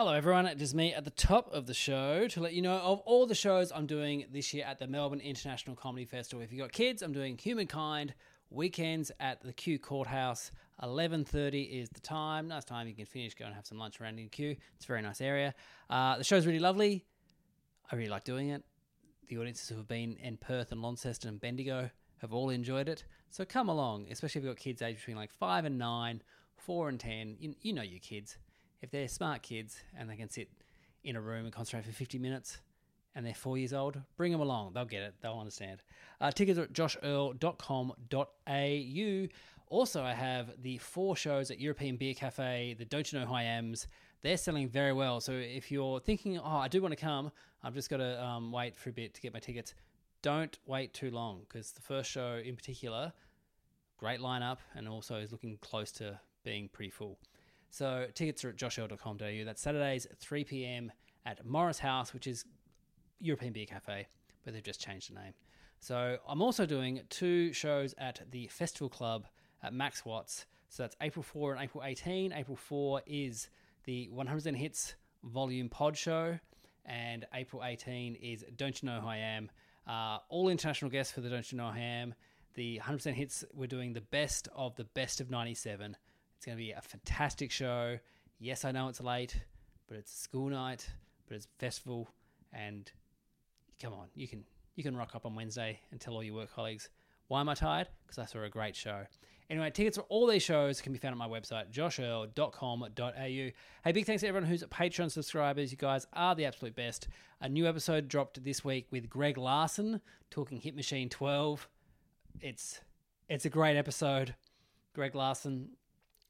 Hello, everyone. It is me at the top of the show to let you know of all the shows I'm doing this year at the Melbourne International Comedy Festival. If you've got kids, I'm doing Humankind weekends at the Kew Courthouse. 11.30 is the time. Nice time. You can finish, go and have some lunch around in Kew. It's a very nice area. Uh, the show's really lovely. I really like doing it. The audiences who have been in Perth and Launceston and Bendigo have all enjoyed it. So come along, especially if you've got kids aged between like 5 and 9, 4 and 10. You, you know your kids. If they're smart kids and they can sit in a room and concentrate for 50 minutes and they're four years old, bring them along. They'll get it. They'll understand. Uh, tickets are at joshearl.com.au. Also, I have the four shows at European Beer Cafe, the Don't You Know Who I Am's. They're selling very well. So if you're thinking, oh, I do want to come, I've just got to um, wait for a bit to get my tickets, don't wait too long because the first show in particular, great lineup and also is looking close to being pretty full. So tickets are at joshearl.com.au. That's Saturdays at 3 p.m. at Morris House, which is European Beer Cafe, but they've just changed the name. So I'm also doing two shows at the Festival Club at Max Watts. So that's April 4 and April 18. April 4 is the 100% Hits Volume Pod Show, and April 18 is Don't You Know Who I Am. Uh, all international guests for the Don't You Know Who I Am. The 100% Hits, we're doing the best of the best of 97. It's going to be a fantastic show. Yes, I know it's late, but it's school night, but it's festival, and come on, you can you can rock up on Wednesday and tell all your work colleagues why am I tired? Because I saw a great show. Anyway, tickets for all these shows can be found on my website, joshearl.com.au. Hey, big thanks to everyone who's a Patreon subscribers. You guys are the absolute best. A new episode dropped this week with Greg Larsen talking Hit Machine 12. It's it's a great episode. Greg Larsen,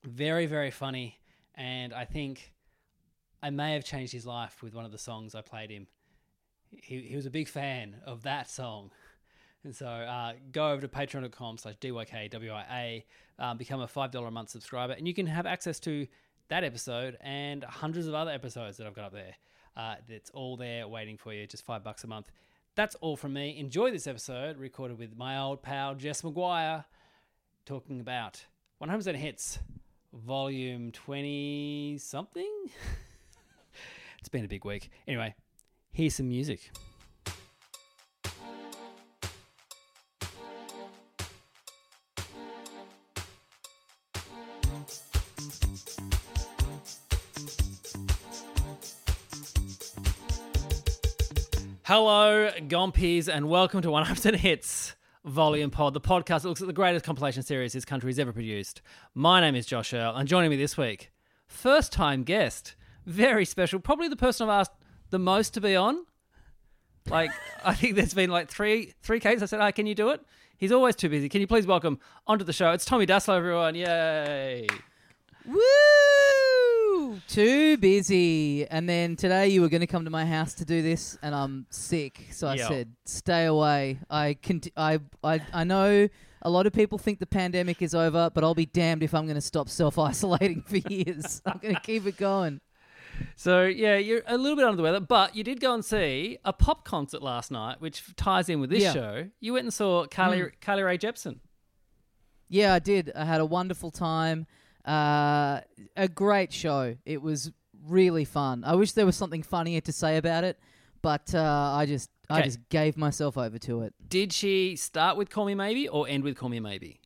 very, very funny. And I think I may have changed his life with one of the songs I played him. He, he was a big fan of that song. And so uh, go over to patreon.com slash DYKWIA, um, become a $5 a month subscriber, and you can have access to that episode and hundreds of other episodes that I've got up there. Uh, it's all there waiting for you, just five bucks a month. That's all from me. Enjoy this episode, recorded with my old pal Jess McGuire, talking about 100% Hits, volume 20 something. it's been a big week. Anyway, here's some music. Hello, Gompies, and welcome to 100% Hits Volume Pod, the podcast that looks at the greatest compilation series this country has ever produced. My name is Josh Earl, and joining me this week, first time guest, very special, probably the person I've asked the most to be on. Like, I think there's been like three three cases. I said, "Hi, can you do it?" He's always too busy. Can you please welcome onto the show? It's Tommy Dassalo, everyone! Yay! Woo! Too busy. And then today you were going to come to my house to do this, and I'm sick. So I Yeah. said, stay away. I, conti- I, I, I know a lot of people think the pandemic is over, but I'll be damned if I'm going to stop self isolating for years. I'm going to keep it going. So yeah, you're a little bit under the weather, but you did go and see a pop concert last night, which ties in with this Yeah. show. You went and saw Carly, hmm. Carly Rae Jepsen. Yeah, I did. I had a wonderful time. Uh, a great show. It was really fun. I wish there was something funnier to say about it, but uh, I just I Okay. just gave myself over to it. Did she start with "Call Me Maybe" or end with "Call Me Maybe"?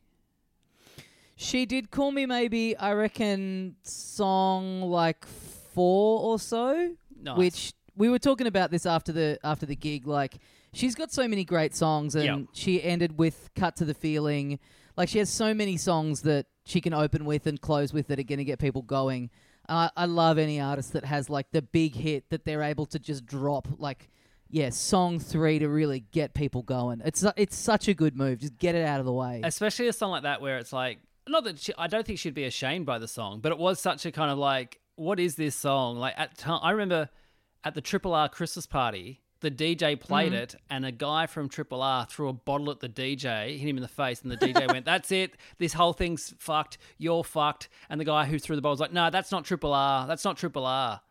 She did call me maybe I reckon song like four or so, Nice. which we were talking about this after the after the gig. Like she's got so many great songs, and Yep. she ended with "Cut to the Feeling." Like she has so many songs that she can open with and close with that are going to get people going. Uh, I love any artist that has like the big hit that they're able to just drop like. Yeah, song three to really get people going. It's it's such a good move. Just get it out of the way. especially a song like that where it's like not that she, I don't think she'd be ashamed by the song, but it was such a kind of like, what is this song? Like at I remember at the Triple R Christmas party, the DJ played Mm-hmm. it, and a guy from Triple R threw a bottle at the DJ, hit him in the face, and the DJ went, "That's it. This whole thing's fucked. You're fucked." And the guy who threw the bottle was like, "No, that's not Triple R. That's not Triple R."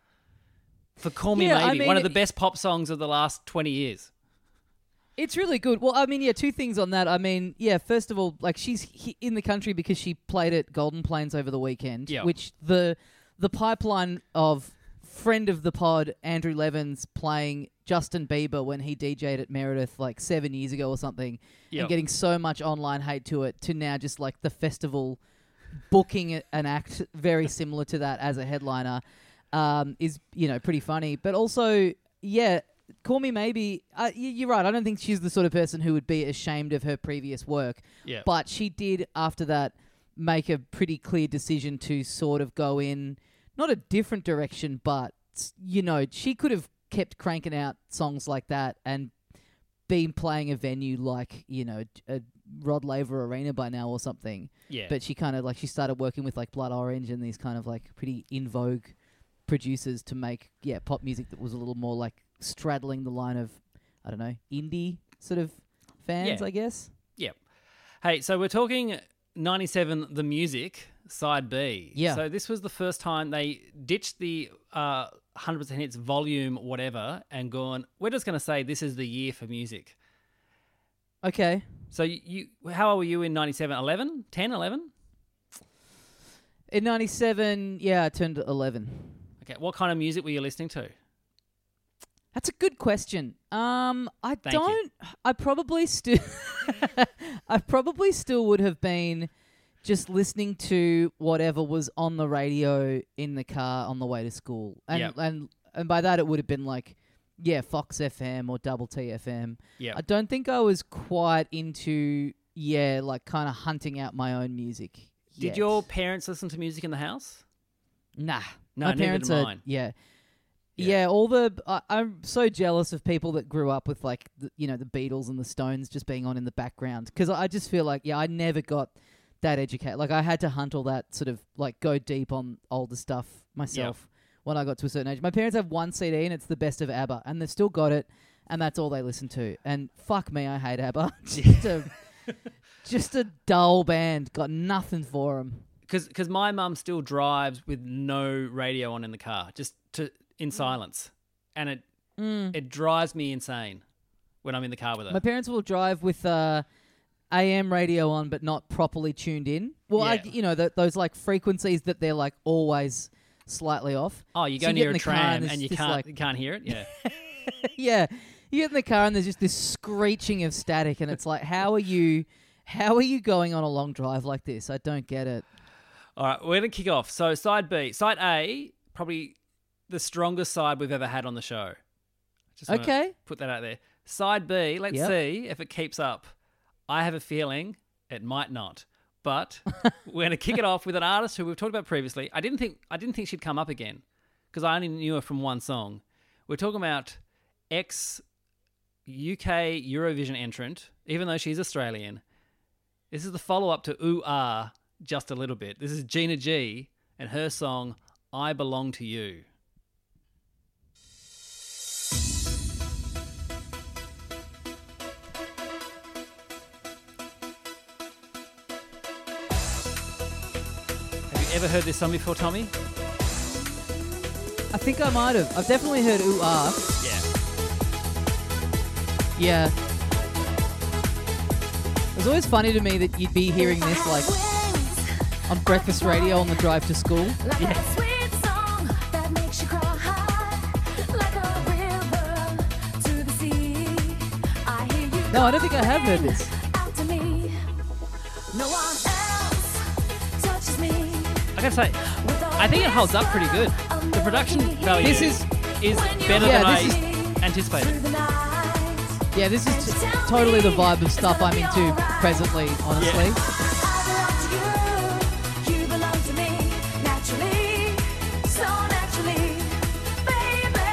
For Call Me Yeah, I Maybe, one of the best pop songs of the last twenty years. It's really good. Well, I mean, yeah, two things on that. I mean, yeah, first of all, like she's in the country because she played at Golden Plains over the weekend, Yeah. which the the pipeline of friend of the pod Andrew Levins playing Justin Bieber when he DJ'd at Meredith like 7 years ago or something Yep. and getting so much online hate to it to now just like the festival booking an act very similar to that as a headliner um, is you know pretty funny. But also, yeah, call me maybe. Uh, you're right. I don't think she's the sort of person who would be ashamed of her previous work. Yeah. But she did after that make a pretty clear decision to sort of go in not a different direction, but you know she could have kept cranking out songs like that and been playing a venue like you know a Rod Laver Arena by now or something Yeah. but she kind of like she started working with like Blood Orange and these kind of like pretty in vogue producers to make yeah pop music that was a little more like straddling the line of I don't know indie sort of fans Yeah. I guess. Yep. Hey, so we're talking 97 The Music, side B. Yeah. So this was the first time they ditched the uh, 100% hits volume, whatever, and gone, we're just going to say this is the year for music. Okay, So you, you how old were you in 97? 11? 10, 11? in '97, yeah, I turned 11. Okay, what kind of music were you listening to? That's a good question. Um, I Thank don't. I probably still. I probably still would have been just listening to whatever was on the radio in the car on the way to school, and Yep. and and by that it would have been like, yeah, Fox FM or Double T FM. Yeah. I don't think I was quite into yeah, like kind of hunting out my own music. Did yet. your parents listen to music in the house? Nah. No, my neither parents did are mine. yeah. Yeah. Yeah, all the I, I'm so jealous of people that grew up with like the, you know the Beatles and the Stones just being on in the background because I just feel like yeah I never got that educate. like I had to hunt all that sort of like go deep on older stuff myself when I got to a certain age. My parents have one CD and it's the best of ABBA and they've still got it and that's all they listen to and fuck me I hate ABBA just a just a dull band got nothing for them. Because my mum still drives with no radio on in the car, just to in Mm. silence, and it it drives me insane when I'm in the car with her. My parents will drive with uh, AM radio on, but not properly tuned in. Well, I, you know, th those like frequencies that they're like always slightly off. oh, you So go get near in a the car tram there's and you just, can't like- you can't hear it. Yeah, yeah, you get in the car and there's just this screeching of static, and it's like, how are you, how are you going on a long drive like this? I don't get it. All right, we're gonna kick off. So side B, side A, probably the strongest side we've ever had on the show. Just wanna Okay. put that out there. Side B, let's Yep. see if it keeps up. I have a feeling it might not, but we're gonna kick it off with an artist who we've talked about previously. I didn't think I didn't think she'd come up again because I only knew her from one song. We're talking about ex UK Eurovision entrant, even though she's Australian. This is the follow up to Ooh Ah, just a little bit. This is Gina G and her song I Belong to You. Ever heard this song before, Tommy? I think I might have. I've definitely heard ooh ah. Yeah. Yeah. It was always funny to me that you'd be hearing this like on breakfast radio on the drive to school. Yeah. No, I don't think I have heard this. I say, I think it holds up pretty good. The production value This is- is better Yeah, than I this anticipated. Yeah, this is t- totally the vibe of stuff I'm into presently, honestly.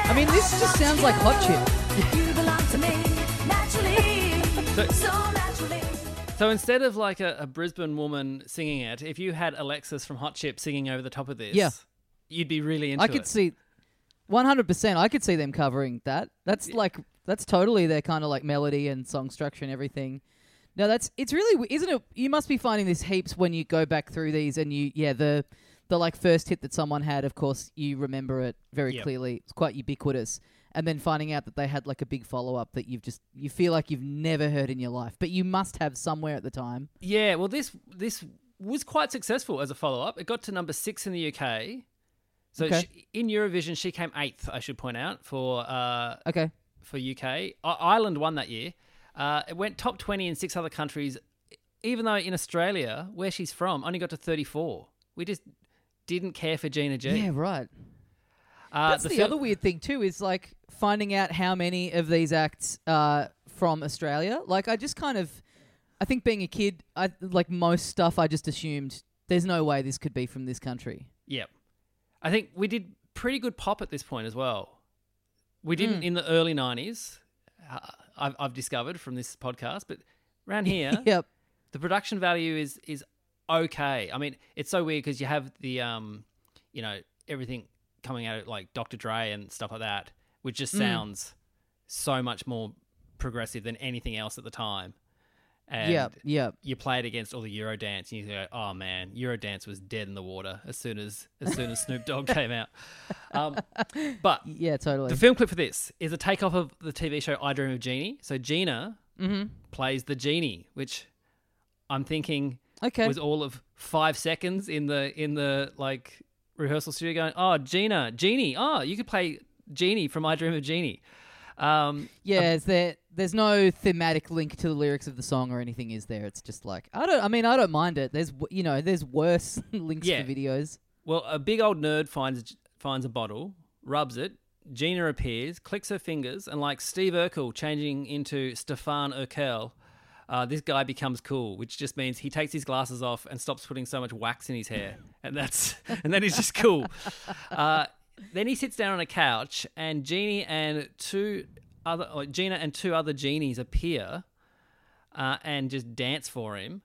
I mean, this just sounds like hot chip. So, So instead of like a, a Brisbane woman singing it, if you had Alexis from Hot Chip singing over the top of this, Yeah. you'd be really into I could it. see, one hundred percent. I could see them covering that. That's like that's totally their kind of like melody and song structure and everything. No, that's it's really isn't it? You must be finding this heaps when you go back through these and you yeah the the like first hit that someone had. Of course, you remember it very Yep. clearly. It's quite ubiquitous. And then finding out that they had like a big follow up that you've just you feel like you've never heard in your life, but you must have somewhere at the time. Yeah, well, this this was quite successful as a follow up. It got to number six in the UK. So Okay. she, in Eurovision, she came eighth. I should point out for uh, Okay. for UK. I- Ireland won that year. Uh, it went top twenty in six other countries. Even though in Australia, where she's from, only got to thirty four. We just didn't care for Gina G. Yeah, right. uh, That's the, fil- other weird thing too is like finding out how many of these acts are from Australia. Like I just kind of, I think being a kid, I like most stuff. I just assumed there's no way this could be from this country. Yep. I think we did pretty good pop at this point as well. We didn't in the early 90s, uh, I've, I've discovered from this podcast, but around here, Yep. the production value is is okay. I mean, it's so weird because you have the, um, you know, everything coming out of like Dr. Dre and stuff like that, which just Mm. sounds so much more progressive than anything else at the time. And Yep. Yep. you play it against all the Eurodance, and you go, "Oh man, Eurodance was dead in the water as soon as as soon as Snoop Dogg came out." Um, but Yeah. Totally. the film clip for this is a takeoff of the TV show I Dream of Jeannie. So Gina mm-hmm. plays the genie, which I'm thinking Okay. was all of five seconds in the in the like rehearsal studio, going, "Oh, Gina, Genie, oh, you could play Genie from I Dream of Jeannie." Um, yeah. Is there? There's no thematic link to the lyrics of the song or anything, is there? It's just like I don't. I mean, I don't mind it. There's you know, there's worse links Yeah. for videos. Well, a big old nerd finds finds a bottle, rubs it. Gina appears, clicks her fingers, and like Steve Urkel changing into Stefan Urkel, uh, this guy becomes cool, which just means he takes his glasses off and stops putting so much wax in his hair, and that's and then he's just cool. Uh, then he sits down on a couch, and Genie and two other Gina and two other genies appear, uh, and just dance for him.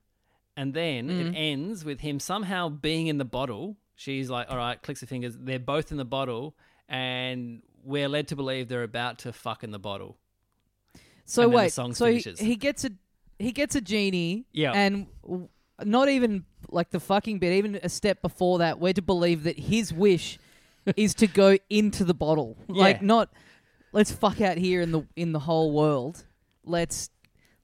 And then it ends with him somehow being in the bottle. She's like, all right, clicks her fingers. They're both in the bottle, and we're led to believe they're about to fuck in the bottle. So And then the wait, song so he, finishes. he gets a he gets a genie, Yeah. and w- not even like the fucking bit, even a step before that, we're to believe that his wish is to go into the bottle, like not let's fuck out here in the in the whole world. Let's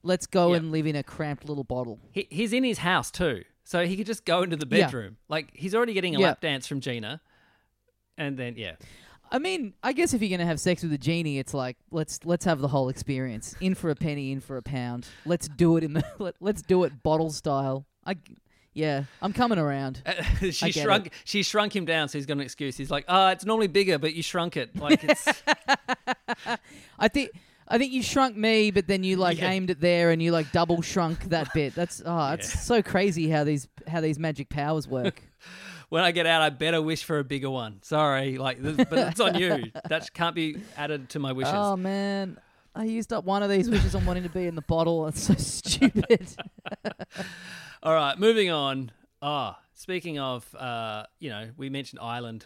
let's go Yeah. and live in a cramped little bottle. He, he's in his house too, so he could just go into the Yeah. bedroom. Like he's already getting a Yeah. lap dance from Gina, and then yeah, I mean, I guess if you're gonna have sex with a genie, it's like let's let's have the whole experience. In for a penny, in for a pound. Let's do it in the let, let's do it bottle style. I yeah, I'm coming around. she shrunk. She shrunk him down, so he's got an excuse. He's like, "Ah, it's normally bigger, but you shrunk it." Like it's I think I think you shrunk me, but then you like Yeah. aimed it there and you like double shrunk that bit. That's oh, it's so crazy how these how these magic powers work. when I get out, I better wish for a bigger one. Sorry, like, this, but it's on you. That can't be added to my wishes. oh man, I used up one of these wishes on wanting to be in the bottle. It's so stupid. All right, moving on. Ah, speaking of, uh, you know, we mentioned Ireland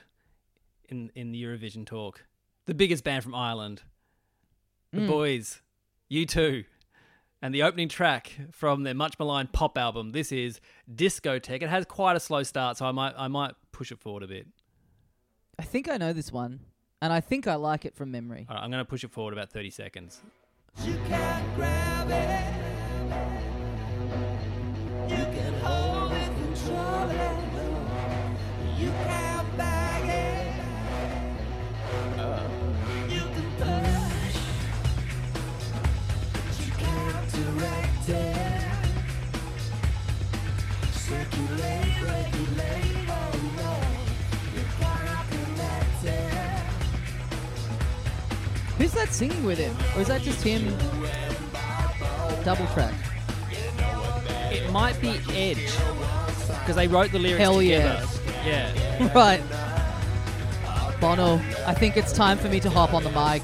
in in the Eurovision talk. The biggest band from Ireland, the boys, U2, and the opening track from their much maligned pop album. This is Discotheque. It has quite a slow start, so I might I might push it forward a bit. I think I know this one, and I think I like it from memory. All right, I'm going to push it forward about 30 seconds. Who's that singing with him, or is that just him? Double track. It might be Edge because they wrote the lyrics Hell yeah. together. Yeah. right. Bono, I think it's time for me to hop on the mic.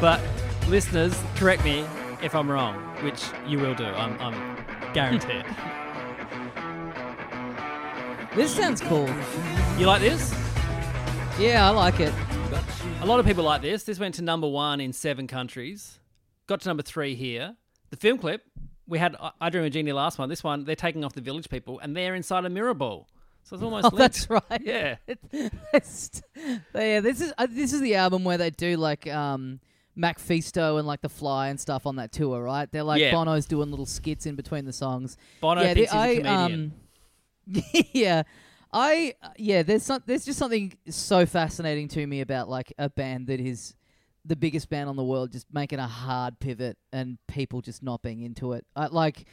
But listeners, correct me if I'm wrong, which you will do. I'm, I'm Guaranteed. This sounds cool. You like this? Yeah, I like it. A lot of people like this. This went to number one in seven countries. Got to number three here. The film clip, we had I- I Dream of Jeannie last one. This one, they're taking off the village people and they're inside a mirror ball. So it's almost Oh, linked. that's right. Yeah. It's- yeah, this is uh, this is the album where they do like um and like The Fly and stuff on that tour, right? They're like Yeah. Bono's doing little skits in between the songs. Bono yeah, thinks the- he's a I, comedian. Um, yeah, I yeah. There's some, there's just something so fascinating to me about like a band that is the biggest band on the world, just making a hard pivot and people just not being into it. I, like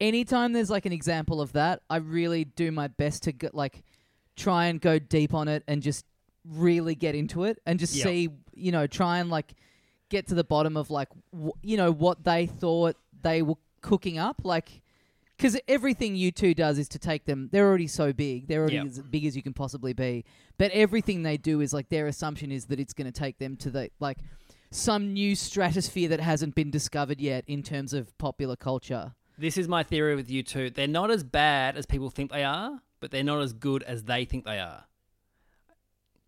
anytime there's like an example of that, I really do my best to get like try and go deep on it and just really get into it and just Yep. see, you know, try and like get to the bottom of like, w- you know, what they thought they were cooking up. Like, because everything U2 does is to take them, they're already so big. They're already Yep. as big as you can possibly be. But everything they do is like their assumption is that it's going to take them to the, like, some new stratosphere that hasn't been discovered yet in terms of popular culture. This is my theory with U2. They're not as bad as people think they are, but they're not as good as they think they are.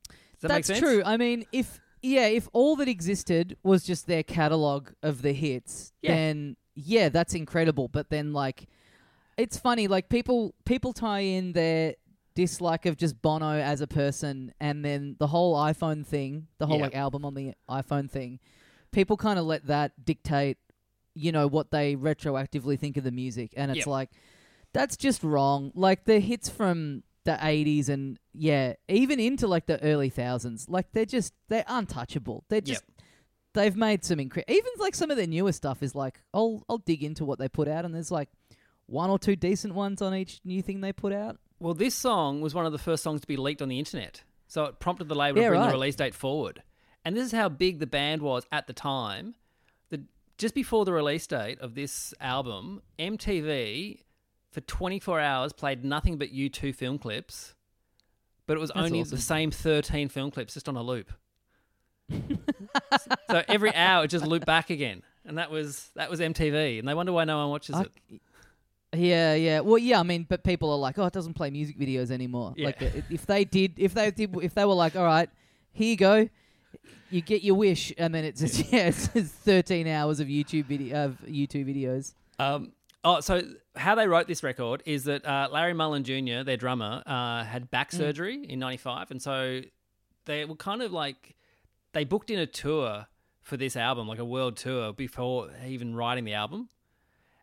Does that make That's sense? true. I mean, if yeah, if all that existed was just their catalog of the hits, Yeah. then yeah, that's incredible. But then like, it's funny. Like people people tie in their dislike of just Bono as a person, and then the whole iPhone thing, the whole Yeah. like album on the iPhone thing. People kind of let that dictate, you know, what they retroactively think of the music, and it's Yep. like that's just wrong. Like the hits from the 80s and yeah, even into like the early thousands, like they're just they're untouchable. They're just they've made some incredible. Even like some of their newer stuff is like I'll I'll dig into what they put out, and there's like one or two decent ones on each new thing they put out. Well, this song was one of the first songs to be leaked on the internet. So it prompted the label Yeah, to bring right. the release date forward. And this is how big the band was at the time. The, just before the release date of this album, MTV for 24 hours played nothing but U2 film clips, but it was That's only awesome. the same 13 film clips just on a loop. so every hour it just looped back again. And that was that was MTV. And they wonder why no one watches I- it. Yeah, yeah. Well, yeah. I mean, but people are like, oh, it doesn't play music videos anymore. Yeah. Like, if they did, if they did, if they were like, all right, here you go, you get your wish, and then it's just, yeah, it's, it's thirteen hours of YouTube video of YouTube videos. Um, oh, so how they wrote this record is that uh, Larry Mullen Jr., their drummer, uh, had back Mm. surgery in '95, and so they were kind of like they booked in a tour for this album, like a world tour, before even writing the album,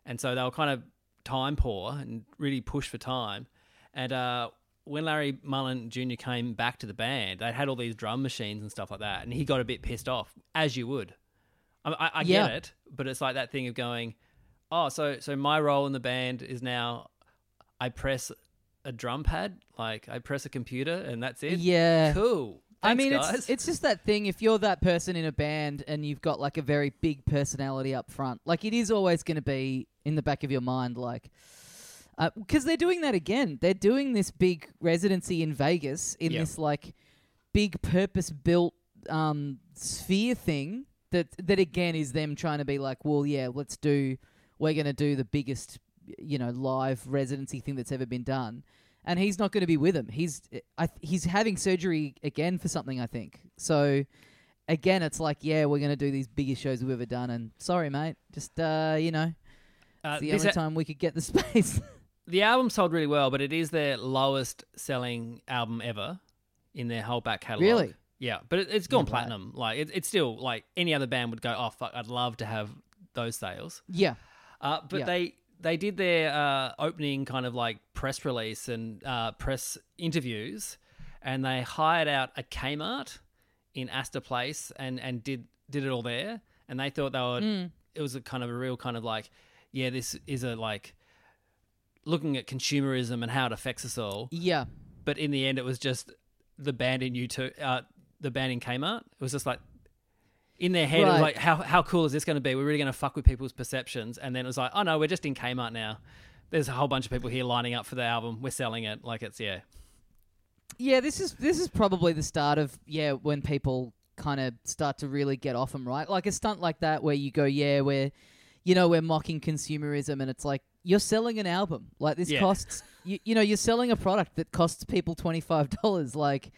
and so they were kind of time poor and really pushed for time. And uh, when Larry Mullen Jr. came back to the band, they had all these drum machines and stuff like that, and he got a bit pissed off, as you would. I, I, I Yeah. get it, but it's like that thing of going, oh, so so my role in the band is now I press a drum pad, like I press a computer, and that's it. Yeah. cool. I mean, guys. it's it's just that thing. If you're that person in a band and you've got like a very big personality up front, like it is always going to be in the back of your mind, like because they're doing that again. They're doing this big residency in Vegas in Yep. this like big purpose built um, sphere thing. That that again is them trying to be like, well, yeah, let's do. We're going to do the biggest, you know, live residency thing that's ever been done and he's not going to be with him. He's I, he's having surgery again for something, I think. So again, it's like, yeah, we're going to do these biggest shows we've ever done, and sorry, mate, just uh, you know, Uh, it's the only a- time we could get the space. the album sold really well, but it is their lowest selling album ever in their whole back catalog. Really? Yeah, but it, it's gone right. platinum. Like it, it's still like any other band would go, oh fuck, I'd love to have those sales. yeah, Uh, but Yeah. they they did their uh, opening kind of like press release and uh, press interviews, and they hired out a Kmart in Astor Place and and did did it all there. And they thought they would. It was a kind of a real kind of like, yeah, this is a like looking at consumerism and how it affects us all. yeah, But in the end, it was just the band in U two, uh, the band in Kmart. It was just like in their head, it was like, how how cool is this going to be? We're really going to fuck with people's perceptions. And then it was like, oh no, we're just in Kmart now. There's a whole bunch of people here lining up for the album. We're selling it like it's yeah. yeah. This is this is probably the start of yeah when people kind of start to really get off them, right? Like a stunt like that where you go, yeah, we're you know we're mocking consumerism, and it's like you're selling an album. Like this Yeah. costs you, you know, you're selling a product that costs people twenty five dollars. Like,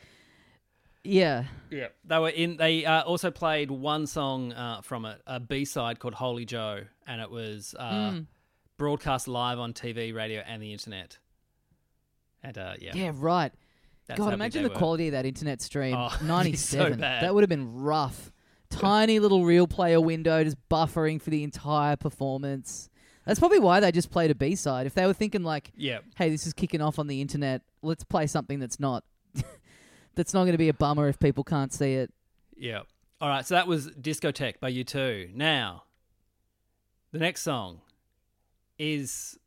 yeah, Yeah, they were in. They uh, also played one song uh, from it, a B side called "Holy Joe," and it was uh, Hmm. broadcast live on TV, radio, and the internet. And uh, yeah, yeah, right. that's God, imagine the were. quality of that internet stream. Oh, be so that would have been rough. Tiny little real player window just buffering for the entire performance. That's probably why they just played a B side. If they were thinking like, Yeah, hey, this is kicking off on the internet. Let's play something that's not that's not going to be a bummer if people can't see it. yeah. All right, so that was "Discotheque" by U2. Now, the next song is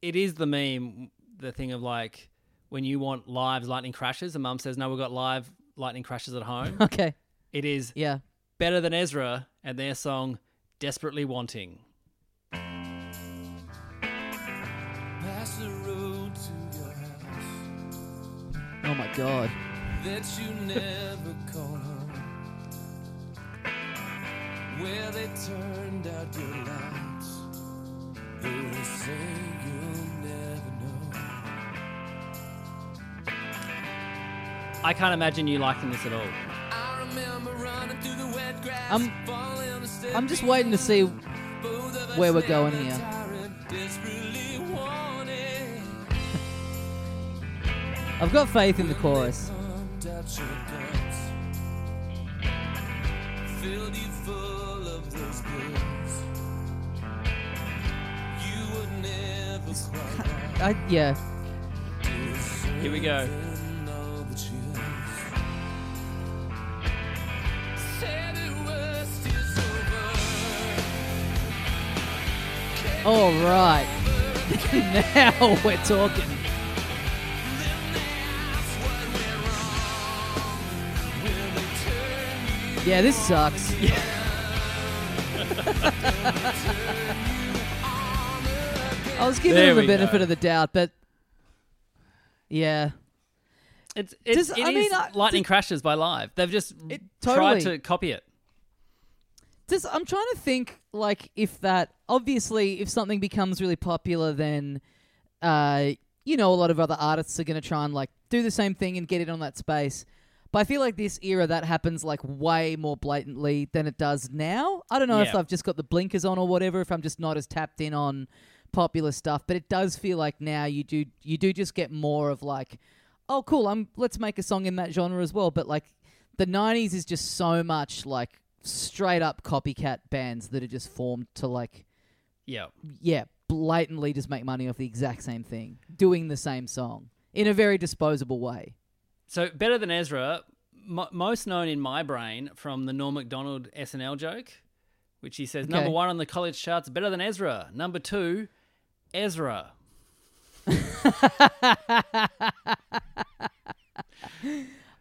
it is the meme, the thing of like when you want live lightning crashes, and Mum says, "No, we've got live lightning crashes at home." Okay. it is Yeah. better than Ezra and their song "Desperately Wanting." Pass the road to your house Oh my god. That you never call home. Where they turned out your lights. Though they say you'll never know. I can't imagine you liking this at all. I remember running through the wet grass. I'm- falling a step I'm just waiting to see Both of us where we're going here. tired, desperately wanting. I've got faith in the chorus. Pumped out your guts. Filled you full of those pills. You would never quite right. I yeah. Here we go. Deserving all the chills. Said the worst is over. All right. now we're talking. Yeah, this sucks. I was giving There him the we benefit go. of the doubt, but yeah, It's it's Does- it I is mean, I- lightning crashes by live. They've just It- tried totally. to copy it. Just I'm trying to think like if that obviously if something becomes really popular then uh you know a lot of other artists are going to try and like do the same thing and get it on that space. But I feel like this era that happens like way more blatantly than it does now. I don't know if I've just got the blinkers on or whatever if I'm just not as tapped in on popular stuff, but it does feel like now you do you do just get more of like oh cool, I'm let's make a song in that genre as well, but like the 90s is just so much like straight up copycat bands that are just formed to like Yeah. yeah blatantly just make money off the exact same thing doing the same song in a very disposable way So better than Ezra, mo most known in my brain from the Norm Macdonald SNL joke, which he says number one on the college charts, better than Ezra. Number two, Ezra.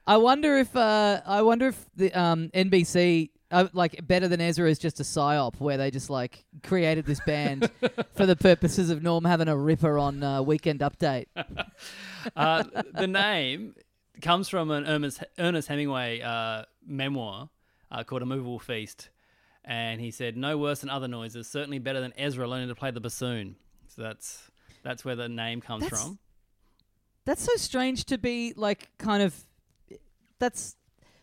i wonder if uh i wonder if the um nbc uh, like better than ezra is just a psyop where they just like created this band for the purposes of norm having a ripper on uh, weekend update Uh, the name comes from an Ernest, Ernest Hemingway uh, memoir uh, called A Movable Feast. And he said, no worse than other noises, certainly better than Ezra learning to play the bassoon. So that's that's where the name comes That's- from. that's so strange to be like kind of that's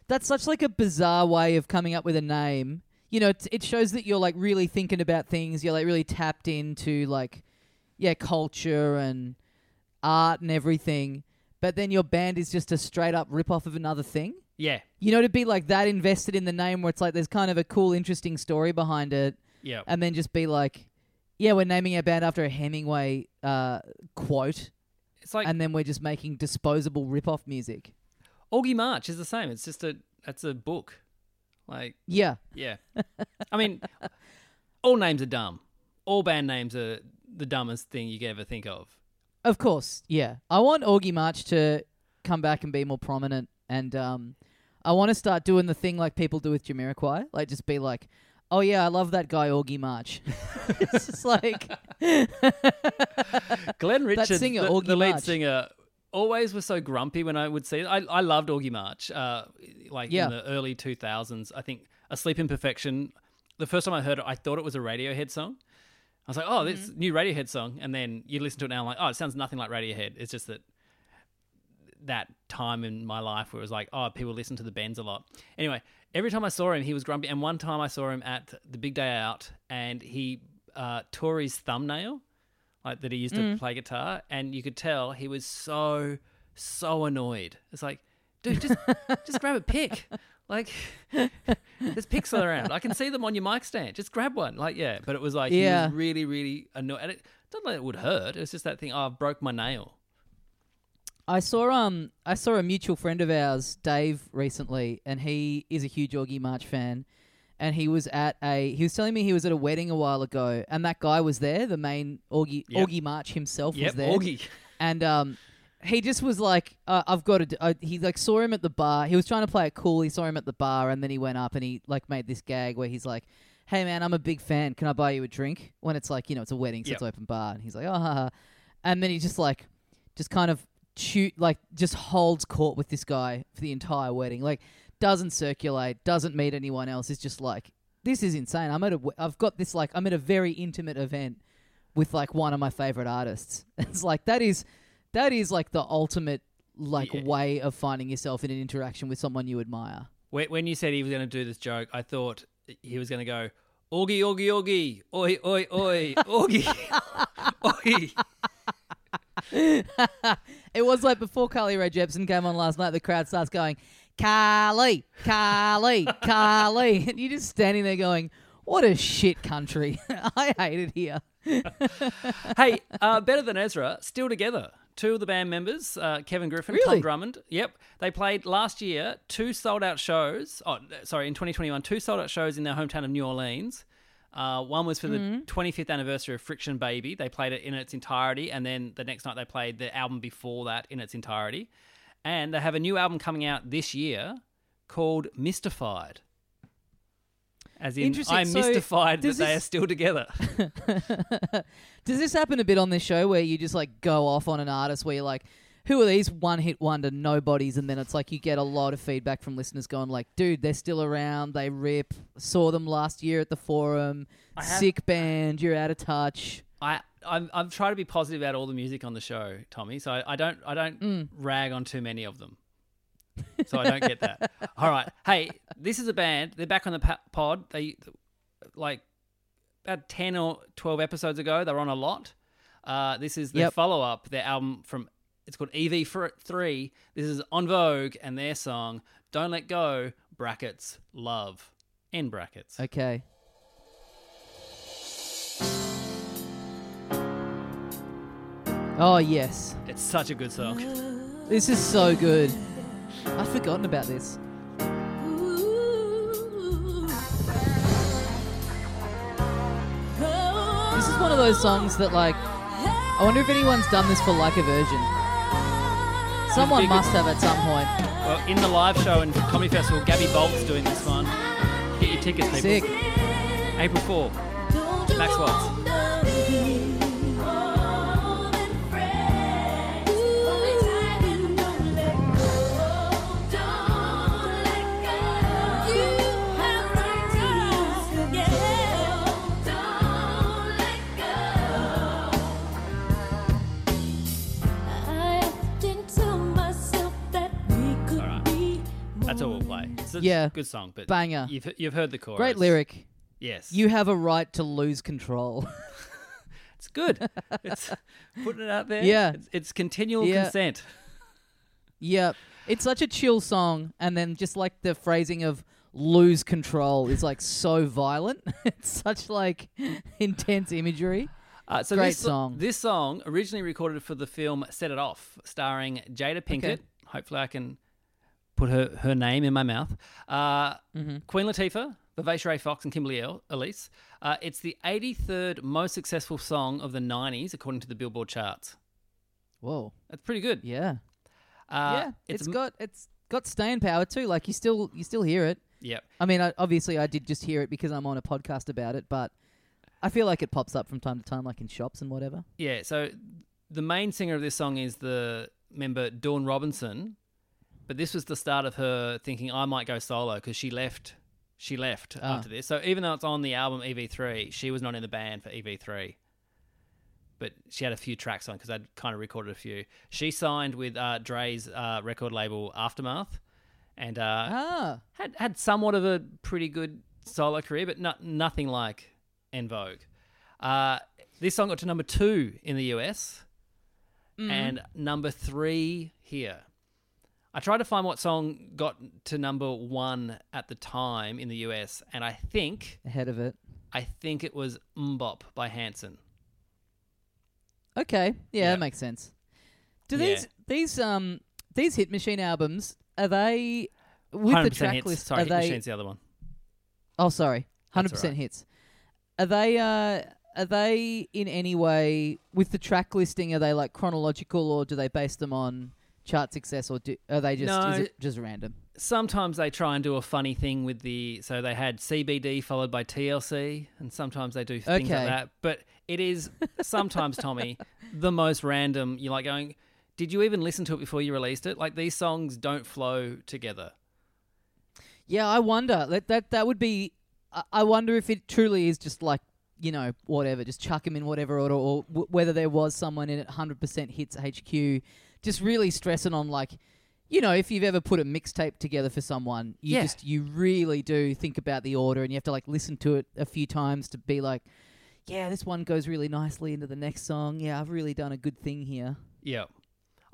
that's such like a bizarre way of coming up with a name you know it, it shows that you're like really thinking about things you're like really tapped into like yeah culture and art and everything but then your band is just a straight up rip off of another thing Yeah, you know to be like that invested in the name where it's like there's kind of a cool interesting story behind it yeah. and then just be like yeah we're naming our band after a hemingway uh, quote It's like and then we're just making disposable rip-off music. Augie March is the same. It's just a that's a book. Like Yeah, yeah, I mean, all names are dumb. All band names are the dumbest thing you could ever think of. Of course. Yeah, I want Augie March to come back and be more prominent, and um, I want to start doing the thing like people do with Jamiroquai, like just be like, "Oh yeah, I love that guy Augie March." it's just like, Glenn Richards, singer, the, Augie the lead March. singer, always was so grumpy when I would see it. I, I loved Augie March, uh, like Yeah. in the early 2000s. I think Asleep in Perfection, the first time I heard it, I thought it was a Radiohead song. I was like, oh, this new Radiohead song, and then you listen to it now, I'm like, oh, it sounds nothing like Radiohead. It's just that that time in my life where it was like, oh, people listen to the Bends a lot. Anyway, every time I saw him, he was grumpy. And one time I saw him at the big day out, and he uh, tore his thumbnail, like that he used to play guitar, and you could tell he was so so annoyed. It's like, dude, just just grab a pick. Like, there's all around. I can see them on your mic stand. Just grab one. Like, yeah. But it was like he Yeah. was really, really annoyed. And it not like it would hurt. It was just that thing. Oh, I broke my nail. I saw um I saw a mutual friend of ours, Dave, recently, and he is a huge Augie March fan. And he was at a he was telling me he was at a wedding a while ago, and that guy was there, the main Augie Yep. Augie March himself Yep, was there. Augie. And um he just was like, uh, I've got to. Do, uh, he like saw him at the bar. He was trying to play it cool. He saw him at the bar, and then he went up and he like made this gag where he's like, "Hey man, I'm a big fan. Can I buy you a drink?" When it's like you know it's a wedding, so it's open bar. And he's like, "Oh," ha, ha." and then he just like, just kind of shoot like just holds court with this guy for the entire wedding. Like doesn't circulate, doesn't meet anyone else. Is just like, this is insane. I'm at a. w- I've got this like I'm at a very intimate event with like one of my favorite artists. It's like that is that is like the ultimate like Yeah. way of finding yourself in an interaction with someone you admire. When when you said he was going to do this joke, I thought he was going to go, Augie, Augie, Augie, oi, oi, oi, Augie, oi. It was like before Carly Rae Jepsen came on last night. The crowd starts going, Carly, Carly, Carly, and you're just standing there going, "What a shit country! I hate it here." hey, uh, Better Than Ezra, still together. Two of the band members, uh, Kevin Griffin, Really? Tom Drummond. Yep. They played last year two sold out shows. Oh, sorry, in 2021, two sold out shows in their hometown of New Orleans. Uh, one was for the 25th anniversary of Friction Baby. They played it in its entirety. And then the next night, they played the album before that in its entirety. And they have a new album coming out this year called Mystified. As in, Interesting. I'm So, mystified that does they this- are still together. Does this happen a bit on this show where you just like go off on an artist where you're like, who are these one hit wonder nobodies? And then it's like you get a lot of feedback from listeners going like, dude, they're still around. They rip. Saw them last year at the forum. have- Sick band. You're out of touch. I I'm, I'm trying to be positive about all the music on the show, Tommy. So I, I don't I don't Mm. rag on too many of them. So I don't get that. all right, hey, this is a band. They're back on the pod. They like about ten or twelve episodes ago. They were on a lot. Uh, this is the Yep. follow up. Their album from it's called EV three. This is En Vogue and their song "Don't Let Go." Brackets love end brackets. Okay. Oh yes, It's such a good song. this is so good. I'd forgotten about this. This is one of those songs that like I wonder if anyone's done this for like a version. Someone big- must have at some point. Well, in the live show and comedy festival, Gabbi Bolt's doing this one. Get your tickets, people. Sick. April 4. Max Watts. That's all we'll play. It's a Yeah. good song, but Banger. You've you've heard the chorus. Great lyric. Yes, You have a right to lose control. It's good. it's putting it out there. Yeah. it's, it's continual Yeah. consent. Yep. It's such a chill song, and then just like the phrasing of lose control is like so violent. it's such like intense imagery. Uh, so Great this, song. This song originally recorded for the film Set It Off, starring Jada Pinkett. Hopefully, I can put her, her name in my mouth. Uh, Mm-hmm. Queen Latifah, Vivica Ray Fox, and Kimberly El- Elise. Uh, it's the 83rd most successful song of the 90s, according to the Billboard charts. Whoa. That's pretty good. Yeah. Uh, yeah. it's it's got it's got staying power too. Like you still you still hear it. Yep. I mean, I, obviously I did just hear it because I'm on a podcast about it, but I feel like it pops up from time to time, like in shops and whatever. Yeah, so the main singer of this song is the member Dawn Robinson, but this was the start of her thinking I might go solo because she left She left Ah. after this. So even though it's on the album EV3, she was not in the band for EV3. But she had a few tracks on because I'd kind of recorded a few. She signed with uh, Dre's uh, record label Aftermath, and uh, Ah, had had somewhat of a pretty good solo career, but not nothing like En Vogue. Uh, this song got to number two in the US and number three here. I tried to find what song got to number one at the time in the US, and I think ahead of it. I think it was MMMBop by Hanson. Okay, yeah, Yeah. that makes sense. Do Yeah. these these um these hit machine albums are they with the 100% track hits. list? Sorry, are Hit they? Machine's the other one. Oh, sorry, hundred That's percent alright. hits. Are they uh are they in any way with the track listing? Are they like chronological, or do they base them on chart success, or do, are they just is it just random? sometimes they try and do a funny thing with the so they had CBD followed by TLC and sometimes they do things Okay. like that but it is sometimes Tommy the most random you're like going did you even listen to it before you released it like these songs don't flow together Yeah, I wonder. That that that would be. I- wonder if it truly is just like you know whatever, just chuck them in whatever order, or w- whether there was someone in it hundred percent hits HQ, just really stressing on like. You know, if you've ever put a mixtape together for someone, you Yeah. just you really do think about the order, and you have to like listen to it a few times to be like, yeah, this one goes really nicely into the next song. Yeah, I've really done a good thing here. yeah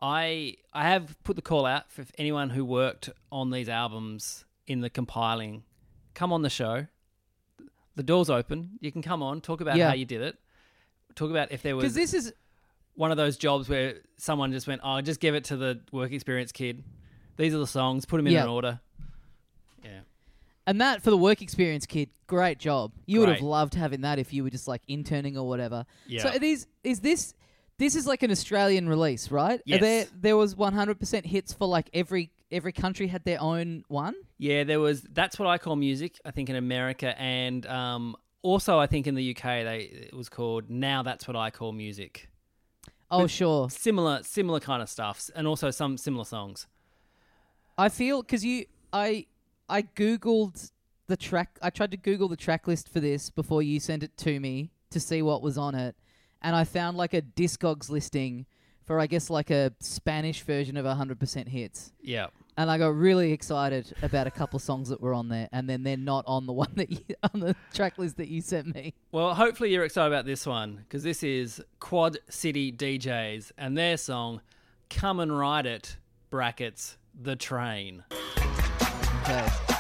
I I have put the call out for anyone who worked on these albums in the compiling come on the show the door's open you can come on talk about Yeah. how you did it talk about if there was Because this is one of those jobs where someone just went, "Oh, just give it to the work experience kid. These are the songs. Put them in Yeah. an order." Yeah, And that for the work experience kid, great job. You would have Great. loved having that if you were just like interning or whatever. Yeah. So are these is this this is like an Australian release, right? Are Yes. there there was 100% hits for like every every country had their own one. yeah. There was that's what I call music. I think in America and um, also I think in the UK they it was called now. That's what I call music. Oh, sure. Similar, similar kind of stuffs, and also some similar songs. I feel cuz you I I googled the track I tried to google the track list for this before you sent it to me to see what was on it and I found like a Discogs listing for I guess like a Spanish version of 100% hits. Yeah. And I got really excited about a couple songs that were on there, and then they're not on the one that you, on the track list that you sent me. Well, hopefully you're excited about this one because this is Quad City DJs and their song "Come and Ride It" (brackets the train). Okay.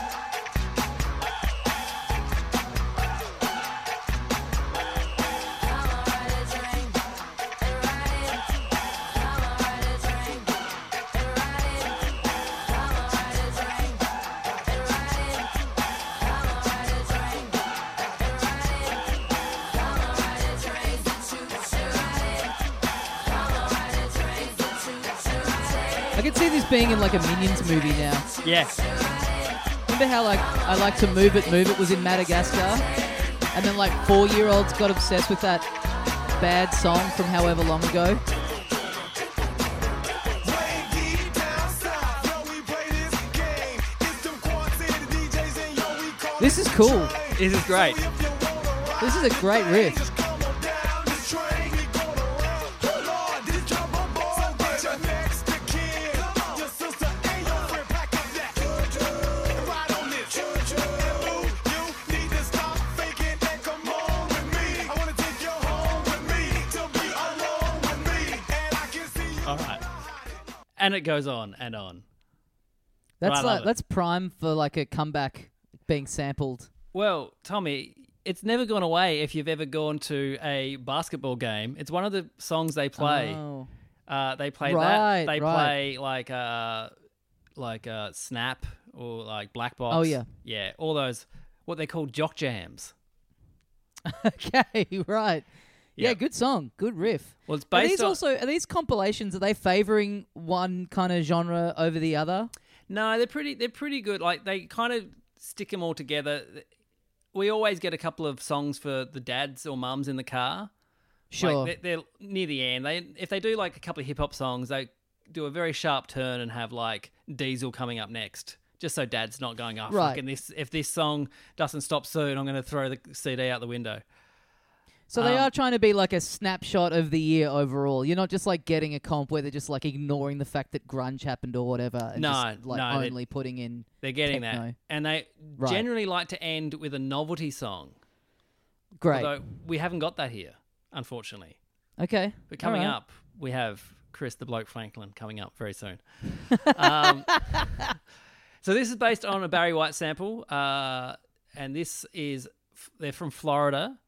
I could see this being in like a Minions movie now. Yeah, Remember how like I like to move it, move it was in Madagascar, and then like four year olds got obsessed with that bad song from however long ago. This is cool. this is great. This is a great riff. Goes on and on. That's I love like it. that's prime for like a comeback being sampled. Well, Tommy, it's never gone away if you've ever gone to a basketball game. It's one of the songs they play. Oh. Uh, they play Right, that. They right. play like uh, like uh, Snap or like Black Box. Oh, yeah. yeah, all those what they call jock jams. Okay, right. Yeah. Yeah. good song, good riff. Well, it's Are these on. also are these compilations? Are they favoring one kind of genre over the other? No, they're pretty. They're pretty good. Like they kind of stick them all together. We always get a couple of songs for the dads or mums in the car. Sure. Like they're, they're near the end. They if they do like a couple of hip hop songs, they do a very sharp turn and have like Diesel coming up next just so Dad's not going, oh, Right. fucking this. If this song doesn't stop soon, I'm going to throw the CD out the window. So they Um, are trying to be like a snapshot of the year overall. You're not just like getting a comp where they're just like ignoring the fact that grunge happened or whatever. And No, just, like no, only putting in. They're getting Techno. that, and they Right. generally like to end with a novelty song. Great. Although we haven't got that here, unfortunately. okay. But coming Alright. up, we have Chris the Bloke Franklin coming up very soon. um, so this is based on a Barry White sample, uh, and this is they're from Florida.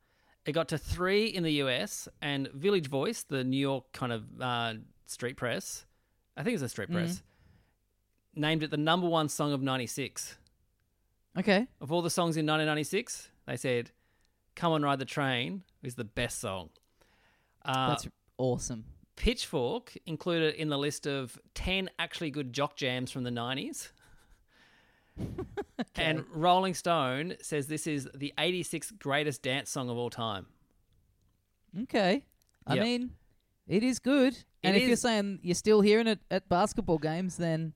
It got to three in the US, and Village Voice, the New York kind of uh, street press, I think it's a street press, named it the number one song of '96. Okay. Of all the songs in 1996, they said "Come on, Ride the Train" is the best song. Uh, That's awesome. Pitchfork included in the list of 10 actually good jock jams from the 90s. And Rolling Stone says this is the 86th greatest dance song of all time. Okay. I Yep. mean, it is good. And It if you're saying you're still hearing it at basketball games, then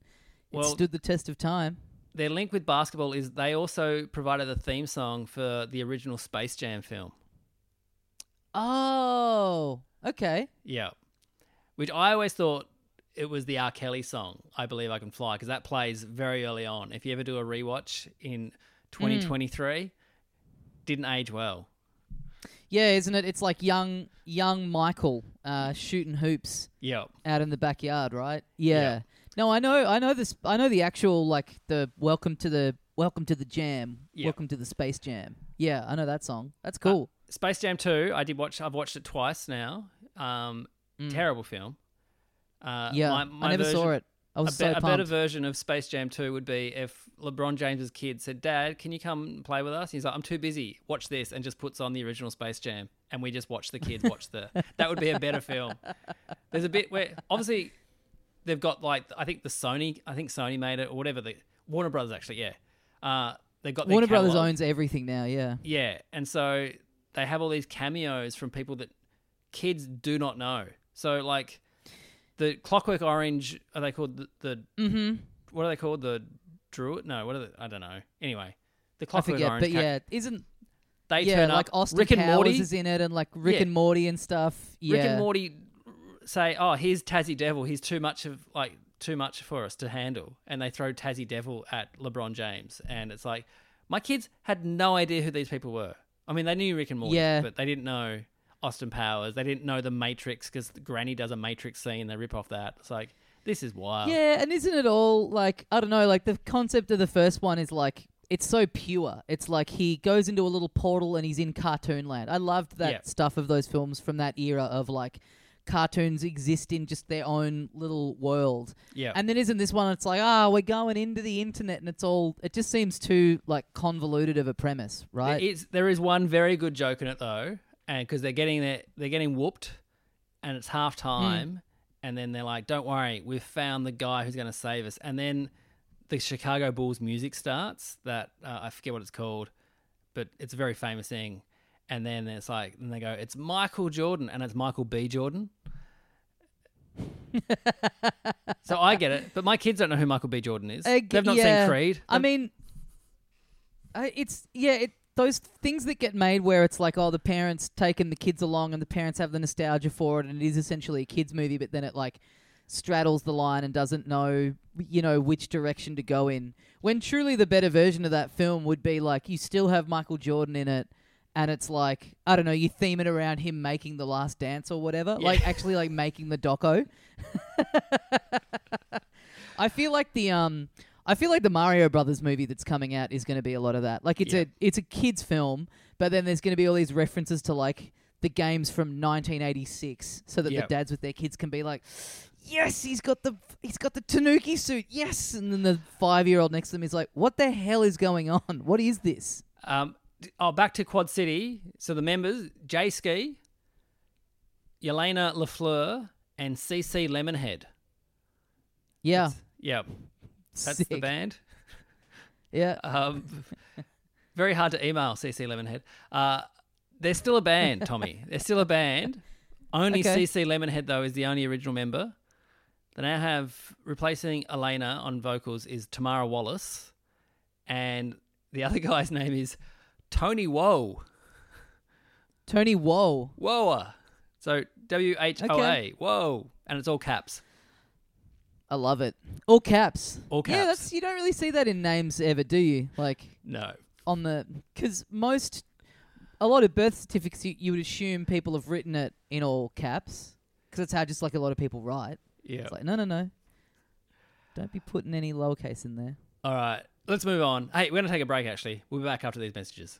it Well- stood the test of time. Their link with basketball is they also provided the theme song for the original Space Jam film. Oh, okay. Yeah. Which I always thought it was the R. Kelly song, I Believe I Can Fly, because that plays very early on. If you ever do a rewatch in 2023, didn't age well. Yeah, isn't it? It's like young young Michael uh, shooting hoops Yeah. out in the backyard, right? Yeah. Yeah. No, I know, I know this. I know the actual like the welcome to the welcome to the jam, Yeah. welcome to the space jam. Yeah, I know that song. That's cool. Space Jam 2, I did watch. I've watched it twice now. Um, Terrible film. Uh, yeah, my- my I never saw it. I was a, so be- a better version of Space Jam 2 would be if LeBron James's kid said, "Dad, can you come play with us?" He's like, "I'm too busy. Watch this," and just puts on the original Space Jam, and we just watch the kid watch the. That would be a better film. There's a bit where obviously they've got like I think the Sony, I think Sony made it or whatever. The Warner Brothers actually, yeah. Uh, they've got Warner Brothers owns everything now. Yeah. Yeah, and so they have all these cameos from people that kids do not know. So like the Clockwork Orange, are they called the, the Mm-hmm. what are they called? The Druid? No, what are they? I don't know. Anyway, the Clockwork I forget, Orange. but yeah, isn't they yeah turn like up. Austin Rick and Powers Morty. is in it, and like Rick Yeah. and Morty and stuff. Yeah. Rick and Morty say, "Oh, here's Tassie Devil. He's too much of like too much for us to handle," and they throw Tassie Devil at LeBron James, and it's like my kids had no idea who these people were. I mean, they knew Rick and Morty, Yeah. but they didn't know Austin Powers. They didn't know the Matrix because Granny does a Matrix scene. They rip off that. It's like this is wild. Yeah, and isn't it all like I don't know, like the concept of the first one is like it's so pure. It's like he goes into a little portal and he's in cartoon land. I loved that Yeah. stuff of those films from that era of like cartoons exist in just their own little world. Yeah. And then isn't this one it's like, ah, we're going into the internet and it's all it just seems too like convoluted of a premise, right? There is there is one very good joke in it though, and because they're getting their, they're getting whooped, and it's half time, and then they're like, "Don't worry, we've found the guy who's going to save us." And then the Chicago Bulls music starts. That uh, I forget what it's called, but it's a very famous thing. And then it's like, and they go, "It's Michael Jordan," and it's Michael B. Jordan. so I get it, but my kids don't know who Michael B. Jordan is. I g- They've not yeah. seen Creed. I They've- mean, I, it's yeah, it those things that get made where it's like, oh, the parents taking the kids along and the parents have the nostalgia for it, and it is essentially a kids movie, but then it like straddles the line and doesn't know, you know, which direction to go in. When truly the better version of that film would be like you still have Michael Jordan in it. And it's like I don't know, you theme it around him making the last dance or whatever, like actually like making the doco. I feel like the um I feel like the Mario Brothers movie that's coming out is going to be a lot of that. Like it's Yeah. a it's a kids film, but then there's going to be all these references to like the games from 1986 so that Yep. the dads with their kids can be like Yes, he's got the he's got the Tanuki suit. Yes, and then the 5-year-old next to them is like, "What the hell is going on? What is this?" Um, oh, back to Quad City. So the members: Jay Ski, Yelena Lafleur, and CC Lemonhead. Yeah. Yep, that's the band. Yeah. Um, very hard to email CC Lemonhead. Uh, they're still a band, Tommy. They're still a band. Only Okay. CC Lemonhead though is the only original member. They now have replacing Elena on vocals is Tamara Wallace, and the other guy's name is Tony Woe. Tony Woe. Woa. So W H O A. Okay. Whoa. And it's all caps. I love it. All caps. All caps. Yeah, that's you don't really see that in names ever, do you? Like No. on the because most a lot of birth certificates you, you would assume people have written it in all caps because that's how just like a lot of people write. Yeah. It's like no, no, no. Don't be putting any lowercase in there. All right. Let's move on. Hey, we're going to take a break, actually. We'll be back after these messages.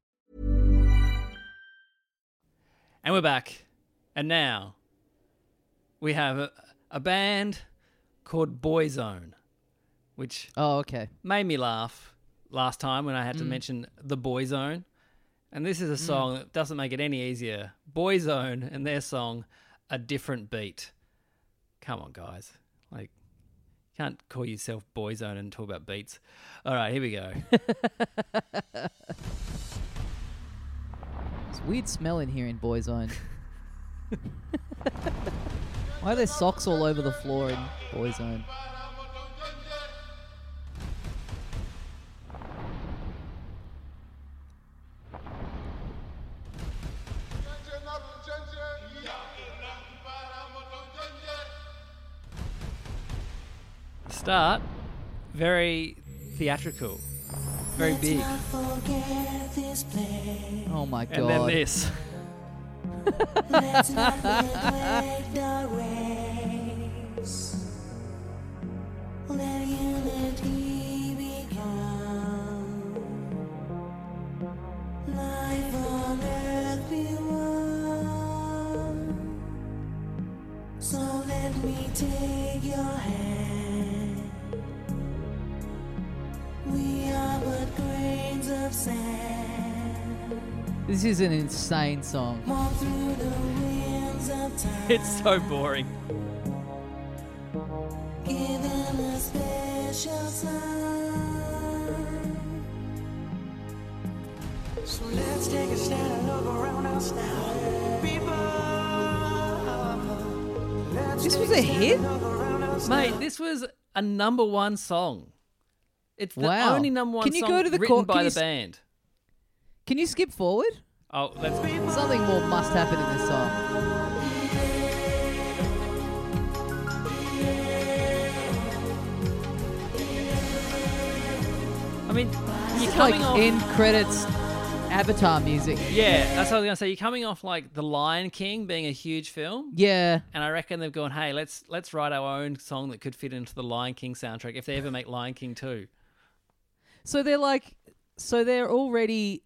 And we're back. And now we have a, a band called Boyzone, which Oh, okay. made me laugh last time when I had to mm. mention the Boyzone. And this is a mm. song that doesn't make it any easier. Boyzone and their song, A Different Beat. Come on, guys. Like, can't call yourself Boyzone and talk about beats. All right, here we go. It's a weird smell in here in Boyzone. Why are there socks all over the floor in Boyzone? Start very theatrical, very big. This place. Oh my And then god. this. Is an insane song. Walk through the winds of time. It's so boring. Given a special sign. So let's take a stand and look around us now. People, This was a hit? and look around us Mate, this was a number one song. It's the Wow. only number one Can you song go to the written court- by can the s- band. Can you skip forward? Oh, let's. Something more must happen in this song. I mean, you're like coming off. end credits Avatar music. yeah, that's what I was gonna say. You're coming off like The Lion King being a huge film, Yeah. and I reckon they've gone, "Hey, let's let's write our own song that could fit into the Lion King soundtrack if they ever make Lion King 2. So they're like, so they're already,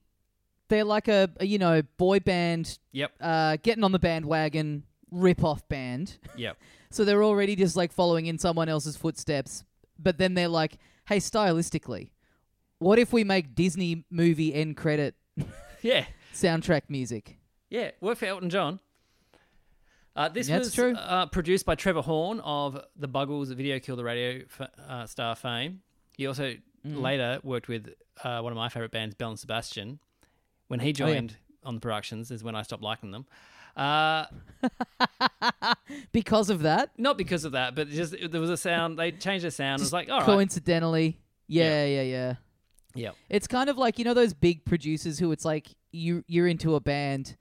they're like a, a you know boy band, Yep, uh, getting on the bandwagon rip off band. yep. So they're already just like following in someone else's footsteps. But then they're like, hey, stylistically, what if we make Disney movie end credit Yeah, soundtrack music? yeah. Work for Elton John. Uh, this That's was true. Uh, produced by Trevor Horn of the Buggles Video Kill the Radio f- uh, star fame. He also Mm. later worked with uh, one of my favorite bands, Belle and Sebastian. When he Oh, yeah. joined on the productions, is when I stopped liking them. Uh, Because of that, not because of that, but just there was a sound. They changed the sound. It was like, all right, coincidentally, yeah, yeah, yeah. yeah, It's kind of like you know those big producers who it's like you you're into a band,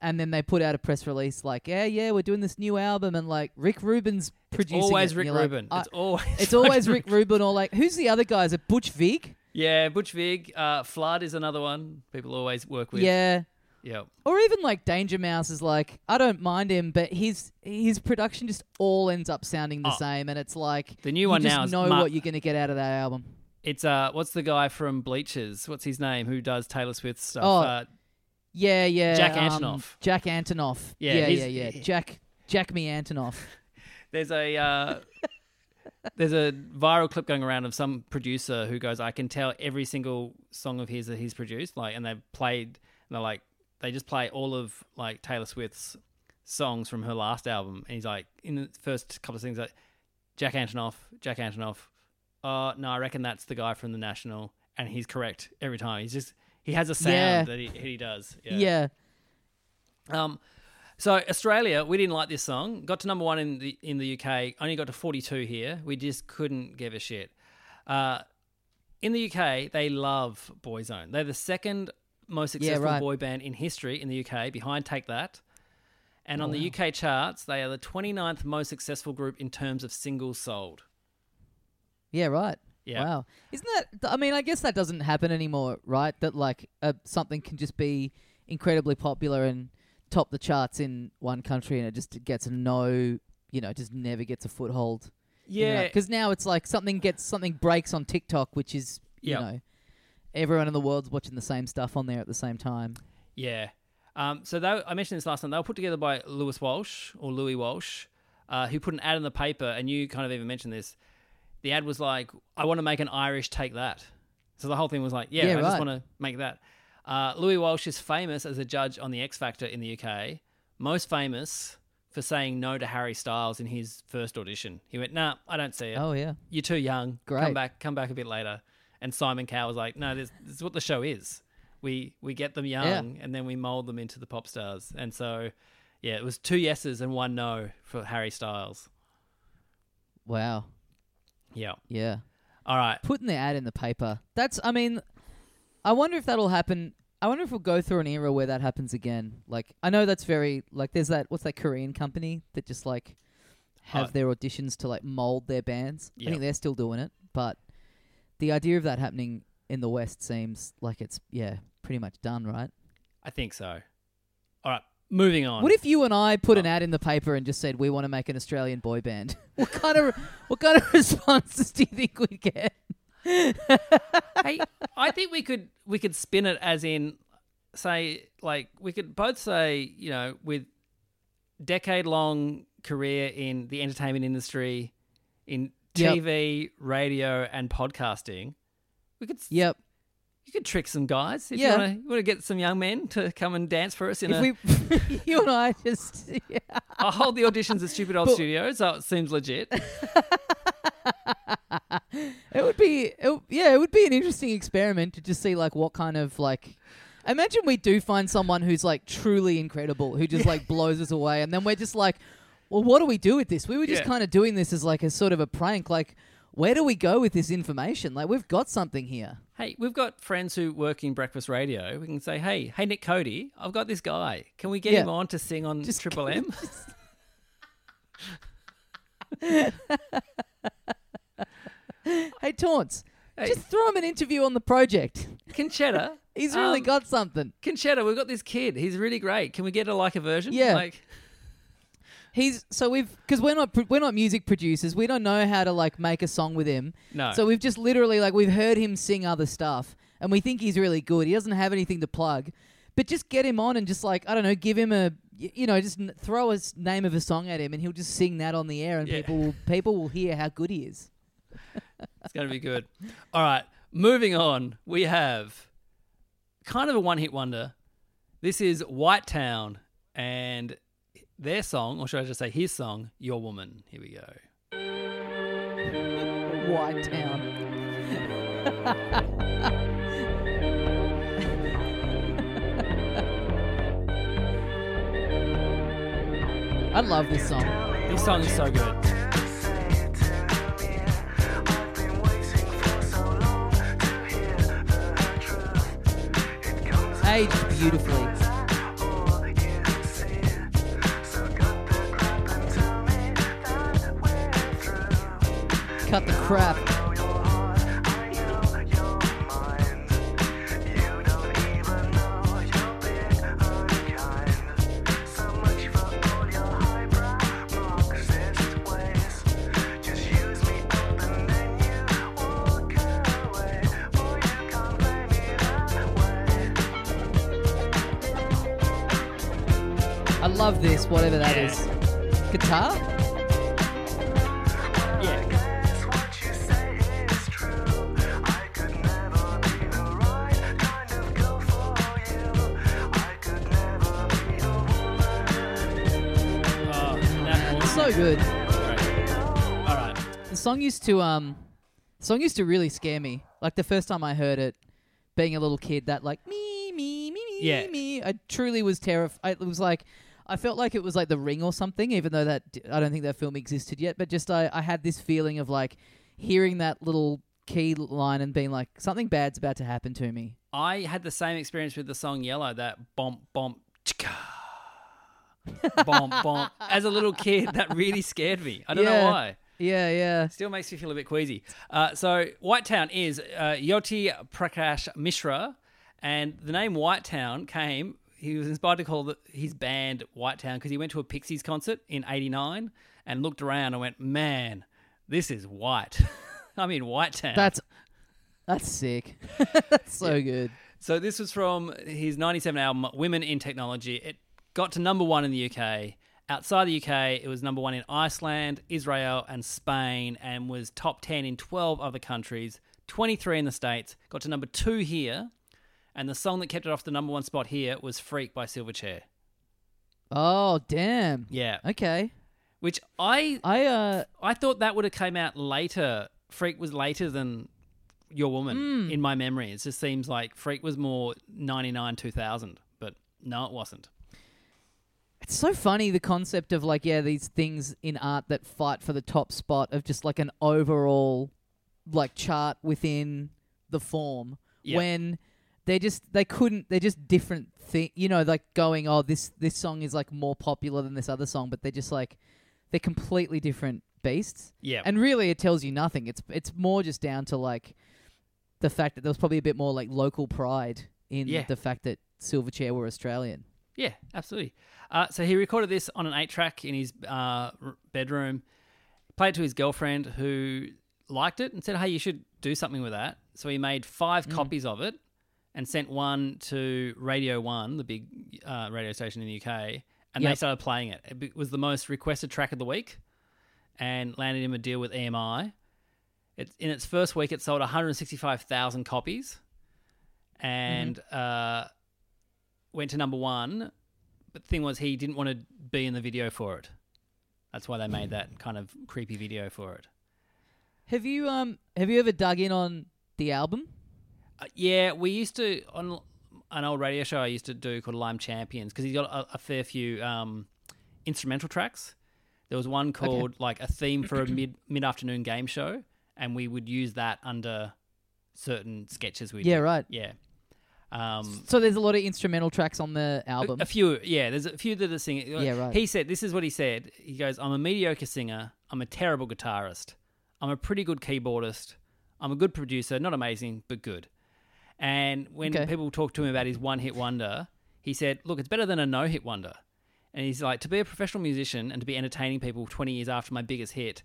and then they put out a press release like, yeah, yeah, we're doing this new album, and like Rick Rubin's producing. always it, Rick you're like, Rubin. It's always it's always Rick Rubin or like who's the other guy? Is it Butch Vig? Yeah, Butch Vig, uh, Flood is another one people always work with. Yeah. Yep. Or even like Danger Mouse is like I don't mind him, but his his production just all ends up sounding the Oh. same, and it's like The new you one just now is know Mar- what you're gonna get out of that album. It's uh, what's the guy from Bleachers? What's his name? Who does Taylor Swift stuff? Oh, uh, Yeah, yeah. Jack um, Antonoff. Jack Antonoff. Yeah, Yeah, he's- yeah, yeah. Jack. Jack me Antonoff. There's a uh, there's a viral clip going around of some producer who goes, "I can tell every single song of his that he's produced." Like, and they've played, and they're like, they just play all of like Taylor Swift's songs from her last album, and he's like, in the first couple of things, like Jack Antonoff, Jack Antonoff. Oh no, I reckon that's the guy from the National, and he's correct every time. He's just he has a sound Yeah. that he, he does. Yeah. Um, so Australia, we didn't like this song. Got to number one in the in the UK. Only got to forty two here. We just couldn't give a shit. Uh, in the UK, they love Boyzone. They're the second most Yeah, successful right. boy band in history in the UK, behind Take That. And on the UK charts, they are the 29th most successful group in terms of singles sold. Yeah, right. Yeah. Wow. Isn't that? I mean, I guess that doesn't happen anymore, right? That like uh, something can just be incredibly popular and top the charts in one country, and it just gets no, you know, just never gets a foothold. Yeah. Because now it's like something gets something breaks on TikTok, which is you Yep. know, everyone in the world's watching the same stuff on there at the same time. Yeah. Um, so they, I mentioned this last time. They were put together by Lewis Walsh or Louis Walsh, uh, who put an ad in the paper, and you kind of even mentioned this. The ad was like, "I want to make an Irish take that." So the whole thing was like, "Yeah, Yeah, I just want to make that." Uh, Louis Walsh is famous as a judge on the X Factor in the UK. Most famous for saying no to Harry Styles in his first audition. He went, "Nah, I don't see it. Oh yeah. You're too young. Great. Come back. Come back a bit later." And Simon Cowell was like, "No, this, this is what the show is. We we get them young, and then we mold them into the pop stars." And so, yeah, it was two yeses and one no for Harry Styles. Wow. Yeah. Yeah. All right. Putting the ad in the paper. That's. I mean, I wonder if that'll happen. I wonder if we'll go through an era where that happens again. Like, I know that's very like. There's that. What's that Korean company that just like have Oh. their auditions to like mold their bands? I think they're still doing it, but the idea of that happening in the West seems like it's yeah pretty much done, right? I think so. All right. Moving on. What if you and I put Oh. an ad in the paper and just said we want to make an Australian boy band? what kind of what kind of responses do you think we'd get? Hey, I think we could we could spin it as in say like we could both say you know with decade long career in the entertainment industry, in Yep. TV, radio, and podcasting. We could Yep. you could trick some guys if Yeah. you want to get some young men to come and dance for us in If a. we, you and I just, yeah. I'll hold the auditions at Stupid Old But- Studios. So it seems legit. it would be, it, yeah, it would be an interesting experiment to just see like what kind of like. Imagine we do find someone who's like truly incredible, who just like blows us away, and then we're just like, well, what do we do with this? We were just Yeah. kind of doing this as like a sort of a prank. Like, where do we go with this information? Like, we've got something here. Hey, we've got friends who work in breakfast radio. We can say, hey, hey, Nick Cody, I've got this guy. Can we get Yeah. him on to sing on Just- Triple M? Hey, Taunts, Hey. just throw him an interview on the project. Conchetta. He's really um, got something. Conchetta, we've got this kid. He's really great. Can we get a like a version? Yeah. Like, He's so we've because we're not we're not music producers. We don't know how to like make a song with him. No. So we've just literally like we've heard him sing other stuff, and we think he's really good. He doesn't have anything to plug, but just get him on and just like I don't know, give him a y- you know just n- throw a s- name of a song at him, and he'll just sing that on the air, and Yeah. people will people will hear how good he is. it's going to be good. All right. Moving on, we have kind of a one hit wonder. This is White Town and their song, or should I just say his song, Your Woman. Here we go. White Town. I love this song. This song is so good. Aged beautifully. Cut the crap. Love this, whatever that Yeah. is. guitar. Yeah. Oh, that So good. great. All right. The song used to um, the song used to really scare me. Like the first time I heard it, being a little kid, that like me me me me Yeah. me. I truly was terrified. It was like I felt like it was like The Ring or something. Even though that I don't think that film existed yet, but just I I had this feeling of like hearing that little key line and being like something bad's about to happen to me. I had the same experience with the song Yellow, that bomp bomp chicka. bomp bomp. As a little kid, that really scared me. I don't know why. Yeah, yeah. Still makes me feel a bit queasy. Uh, so Whitetown is uh, Jyoti Prakash Mishra, and the name Whitetown came. He was inspired to call the, his band Whitetown because he went to a Pixies concert in '89 and looked around and went, "Man, this is white." I'm in Whitetown. That's that's sick. that's so good. So this was from his 97 album Women in Technology. It got to number 1 in the UK. Outside the UK, it was number 1 in Iceland, Israel, and Spain and was top 10 in 12 other countries, 23 in the States. Got to number 2 here. And the song that kept it off the number 1 spot here was Freak by Silverchair. Oh damn. Yeah. Okay. Which I I uh I thought that would have came out later. Freak was later than Your Woman in my memory. It just seems like Freak was more 99 2000, but no it wasn't. It's so funny the concept of like yeah these things in art that fight for the top spot of just like an overall like chart within the form Yeah. when they just they couldn't they're just different thing you know like going oh this this song is like more popular than this other song but they're just like they're completely different beasts Yeah. and really it tells you nothing it's it's more just down to like the fact that there was probably a bit more like local pride in Yeah. the fact that Silverchair were Australian Yeah, absolutely. Uh, so he recorded this on an eight track in his uh, bedroom, played it to his girlfriend who liked it and said, Hey, you should do something with that. So he made five copies of it and sent one to Radio One, the big uh, radio station in the UK, and they started playing it. It was the most requested track of the week and landed him a deal with EMI. It, in its first week, it sold 165,000 copies and uh, went to number one. But the thing was, he didn't want to be in the video for it. That's why they made that kind of creepy video for it. Have you um have you ever dug in on the album? Uh, yeah, we used to on an old radio show I used to do called Lime Champions because he's got a, a fair few um, instrumental tracks. There was one called like a theme for a mid mid afternoon game show, and we would use that under certain sketches. We Yeah, right. Yeah. Um, So there's a lot of instrumental tracks on the album. A, a few, yeah. There's a few that are singing. Yeah, right. He said, "This is what he said." He goes, "I'm a mediocre singer. I'm a terrible guitarist. I'm a pretty good keyboardist. I'm a good producer. Not amazing, but good." And when Okay. people talk to him about his one-hit wonder, he said, "Look, it's better than a no-hit wonder." And he's like, "To be a professional musician and to be entertaining people 20 years after my biggest hit,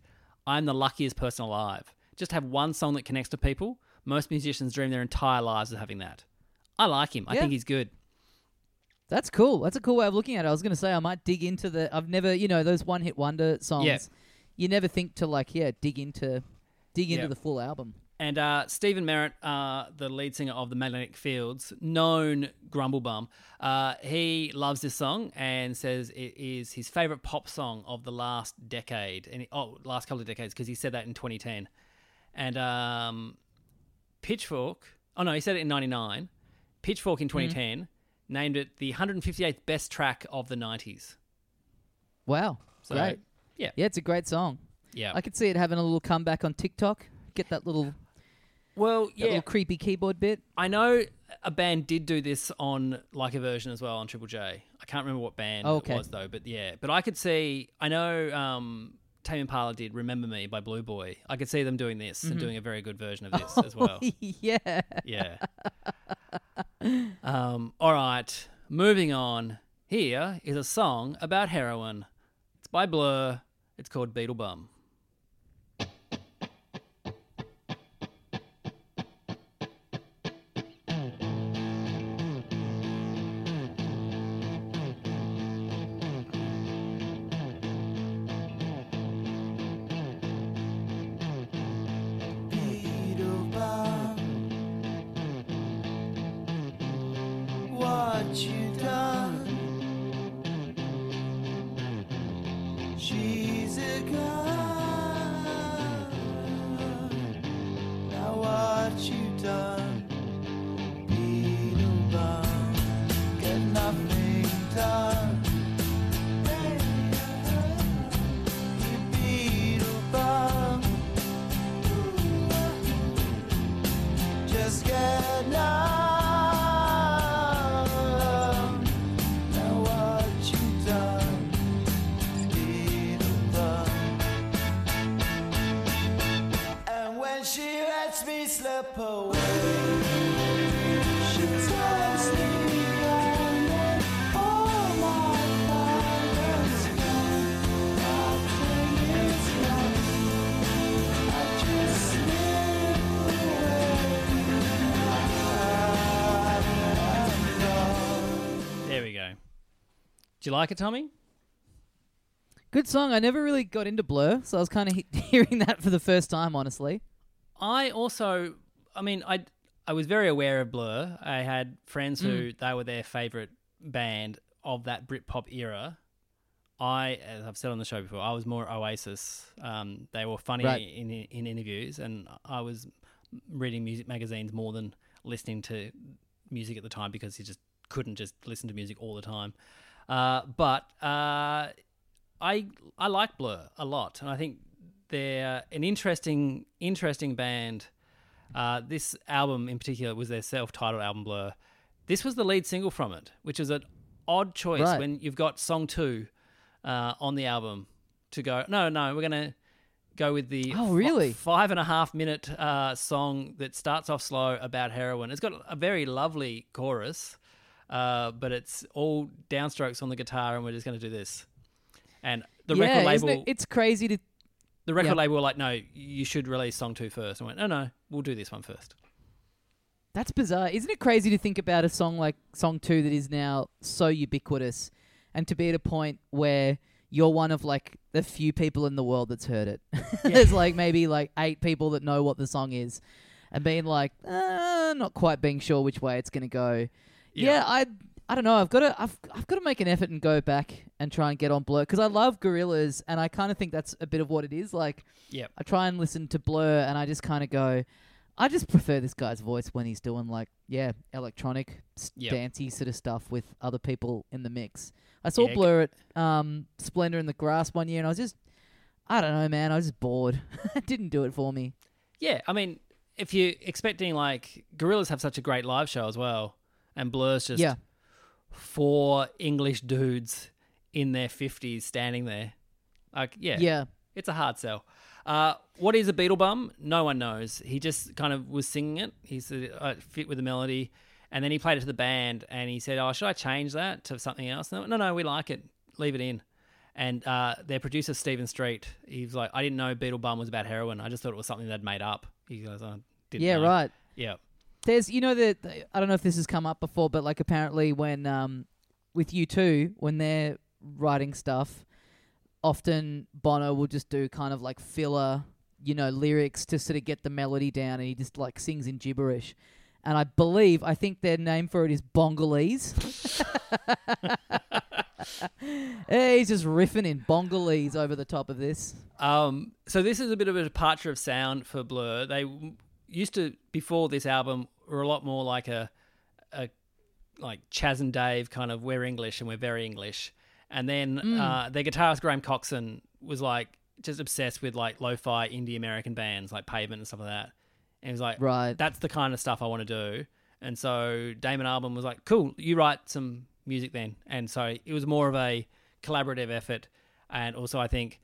I'm the luckiest person alive. Just have one song that connects to people. Most musicians dream their entire lives of having that." I like him. I Yeah. think he's good. That's cool. That's a cool way of looking at it. I was going to say I might dig into the. I've never, you know, those one hit wonder songs. Yeah. You never think to like, yeah, dig into, dig into the full album. And uh, Stephin Merritt, uh, the lead singer of the Magnetic Fields, known Grumblebum, uh, he loves this song and says it is his favorite pop song of the last decade, and oh, last couple of decades, because he said that in 2010. And um, Pitchfork, oh no, he said it in '99. Pitchfork in 2010 named it the 158th best track of the 90s. Wow, So, great. Yeah, Yeah, it's a great song. yeah. I could see it having a little comeback on TikTok. Get that little, well, yeah. little creepy keyboard bit. I know a band did do this on like a version as well on Triple J. I can't remember what band Oh, okay. it was though, but yeah. But I could see. I know um, Tame Impala did "Remember Me" by Blue Boy. I could see them doing this Mm-hmm. and doing a very good version of this as well. yeah. Yeah. um, all right. Moving on. Here is a song about heroin. It's by Blur. It's called Beetlebum. Do you like it, Tommy? Good song. I never really got into Blur, so I was kind of he- hearing that for the first time, honestly. I also, I mean, I I was very aware of Blur. I had friends who they were their favorite band of that Britpop era. I, as I've said on the show before, I was more Oasis. Um, they were funny Right. in in interviews, and I was reading music magazines more than listening to music at the time because you just couldn't just listen to music all the time. Uh, but uh, I I like Blur a lot, and I think they're an interesting interesting band. Uh, this album in particular was their self-titled album Blur. This was the lead single from it, which is an odd choice Right. when you've got song two uh, on the album to go. No, no, we're gonna go with the Oh, really? five and a half minute uh, song that starts off slow about heroin. It's got a very lovely chorus, uh, but it's all downstrokes on the guitar, and we're just going to do this. And the yeah, record label, it? It's crazy to. the record yeah. label were like, no, you should release song two first. I went, no, no, we'll do this one first. That's bizarre. Isn't it crazy to think about a song like song two that is now so ubiquitous and to be at a point where you're one of like the few people in the world that's heard it. There's like maybe like eight people that know what the song is and being like, uh, not quite being sure which way it's going to go. Yeah. Yeah, I I don't know. I've got to I've I've got to make an effort and go back and try and get on Blur because I love Gorillaz and I kind of think that's a bit of what it is. Like Yep. I try and listen to Blur and I just kind of go, I just prefer this guy's voice when he's doing like yeah electronic Yep. dancey sort of stuff with other people in the mix. I saw Yeah, Blur at um, Splendour in the Grass one year and I was just I don't know man I was just bored. it didn't do it for me. Yeah, I mean, if you're expecting like Gorillaz have such a great live show as well, and Blur's just Yeah. four English dudes in their fifties standing there, like yeah, Yeah. it's a hard sell. Uh, what is a Beetlebum? No one knows. He just kind of was singing it. He said uh, fit with the melody, and then he played it to the band, and he said, "Oh, should I change that to something else?" No, no, no we like it. Leave it in. And uh, their producer Stephen Street, he's like, "I didn't know Beetlebum was about heroin. I just thought it was something they'd made up." He goes, "I didn't." Yeah, know." right. Yeah, There's, you know, that I don't know if this has come up before, but like apparently when um, with U2, when they're writing stuff, often Bono will just do kind of like filler, you know, lyrics to sort of get the melody down, and he just like sings in gibberish. And I believe, I think their name for it is Bongolese. He's just riffing in Bongolese over the top of this. Um, so this is a bit of a departure of sound for Blur. They used to before this album were a lot more like a, a like Chas and Dave kind of we're English and we're very English. And then uh, their guitarist Graham Coxon was like just obsessed with like lo-fi indie American bands like Pavement and stuff like that. And he was like, Right. that's the kind of stuff I want to do. And so Damon Albarn was like, cool, you write some music then. And so it was more of a collaborative effort. And also, I think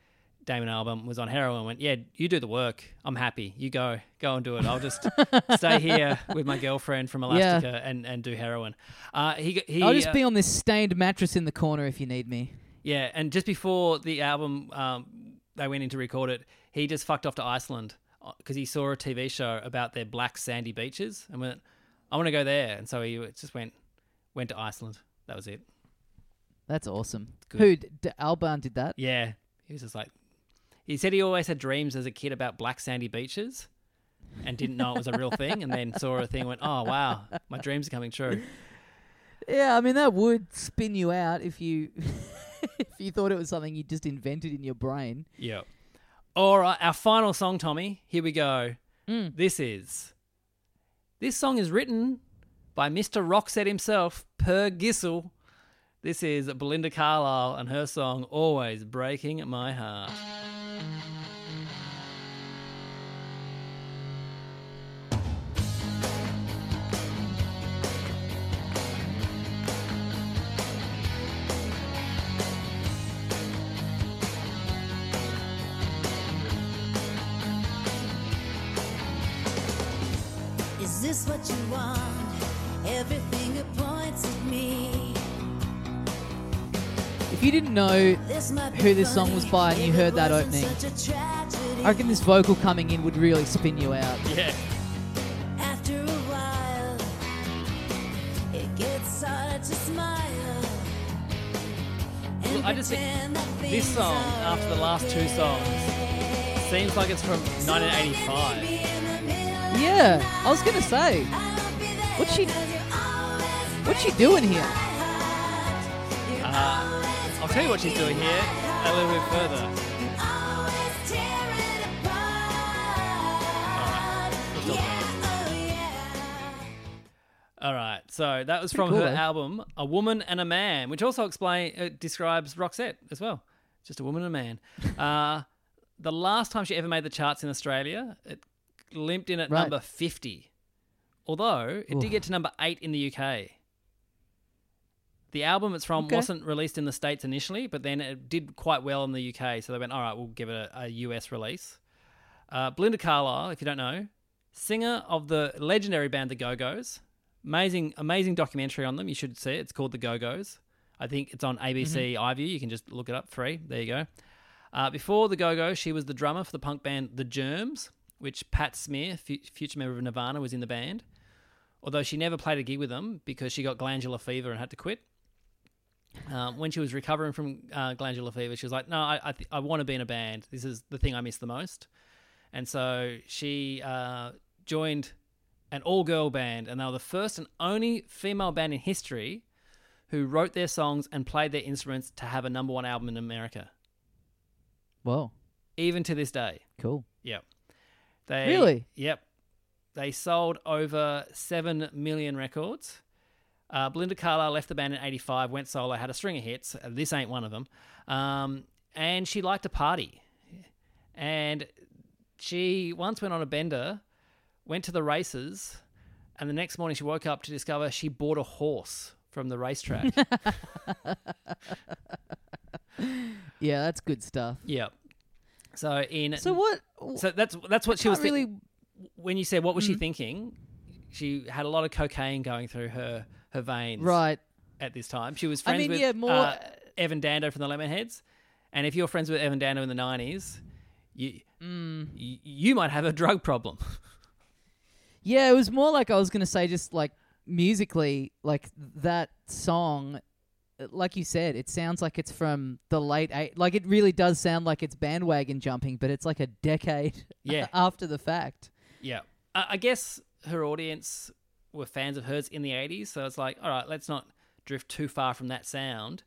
Damon Albarn was on heroin and went, yeah, you do the work. I'm happy. You go, go and do it. I'll just stay here with my girlfriend from Yeah. Elastica and, and do heroin. Uh, he, he, I'll just uh, be on this stained mattress in the corner if you need me. yeah, and just before the album, um, they went in to record it. He just fucked off to Iceland because he saw a TV show about their black sandy beaches and went, "I want to go there." And so he just went went to Iceland. That was it. That's awesome. Good. Who? D- Albarn did that? Yeah, he was just like, he said he always had dreams as a kid about black sandy beaches, and didn't know it was a real thing. And then saw a thing, and went, "Oh wow, my dreams are coming true." Yeah, I mean that would spin you out if you if you thought it was something you just invented in your brain. Yeah. All right, our final song, Tommy. Here we go. Mm. This is. This song is written by Mr. Roxette himself, Per Gessle. This is Belinda Carlisle and her song "Always Breaking My Heart." This what you want? Everything it points at me. If you didn't know who this song was by and you heard that opening, such a tragedy. I reckon this vocal coming in would really spin you out. Yeah. After a while, it gets hard to smile. Well, I just think This song, after the last two songs, seems like it's from 1985. Yeah, I was gonna say, what's she, what's she doing here? Uh, I'll tell you what she's doing here a little bit further. Let's talk about it. All right, so that was from cool, her though. album "A Woman and a Man," which also explain uh, describes Roxette as well. Just a woman and a man. uh, the last time she ever made the charts in Australia, it limped in at Right. number fifty, although it did get to number eight in the UK. The album it's from Okay. wasn't released in the States initially, but then it did quite well in the UK. So they went, all right, we'll give it a, a US release. Uh, Belinda Carlisle, if you don't know, singer of the legendary band The Go Go's. Amazing, amazing documentary on them. You should see it. It's called The Go Go's. I think it's on ABC iView. You can just look it up free. There you go. Uh, before The Go Go's, she was the drummer for the punk band The Germs, which Pat Smear, fu- future member of Nirvana, was in the band. Although she never played a gig with them because she got glandular fever and had to quit. Um, when she was recovering from uh, glandular fever, she was like, "No, I I, th- I want to be in a band. This is the thing I miss the most." And so she uh, joined an all-girl band, and they were the first and only female band in history who wrote their songs and played their instruments to have a number one album in America, Whoa, even to this day. cool. Yep. They Really? Yep. They sold over seven million records. Uh, Belinda Carlisle left the band in '85, went solo, had a string of hits. Uh, This ain't one of them. Um, and she liked to party. And she once went on a bender, went to the races, and the next morning she woke up to discover she bought a horse from the racetrack. Yeah, that's good stuff. yep. So in So what? So that's that's what she was thi- really. when you said what was she thinking, she had a lot of cocaine going through her her veins Right. at this time. She was I friends mean, with yeah, more- uh, Evan Dando from the Lemonheads, and if you're friends with Evan Dando in the nineties, you Mm. y- you might have a drug problem. Yeah, it was more like I was gonna say, just like musically, like that song, like you said, it sounds like it's from the late eight. Like it really does sound like it's bandwagon jumping, but it's like a decade Yeah. after the fact. yeah, I, I guess her audience were fans of hers in the eighties, so it's like, all right, let's not drift too far from that sound.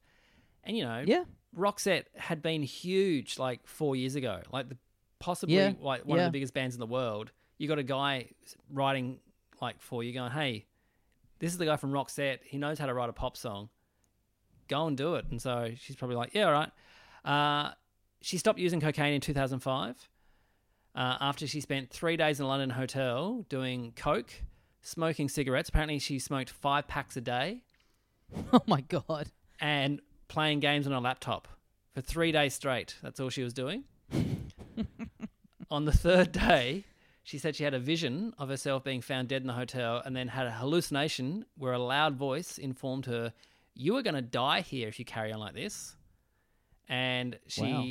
And you know, Yeah. Roxette had been huge like four years ago, like the, possibly Yeah, like one of the biggest bands in the world. You got a guy writing like for you, going, "Hey, this is the guy from Roxette. He knows how to write a pop song. Go and do it." And so she's probably like, "Yeah, all right." Uh, she stopped using cocaine in 2005 uh, after she spent three days in a London hotel doing coke, smoking cigarettes. Apparently, she smoked five packs a day Oh my god. and playing games on a laptop for three days straight. That's all she was doing. on the third day, she said she had a vision of herself being found dead in the hotel and then had a hallucination where a loud voice informed her, You are going to die here if you carry on like this. And she Wow.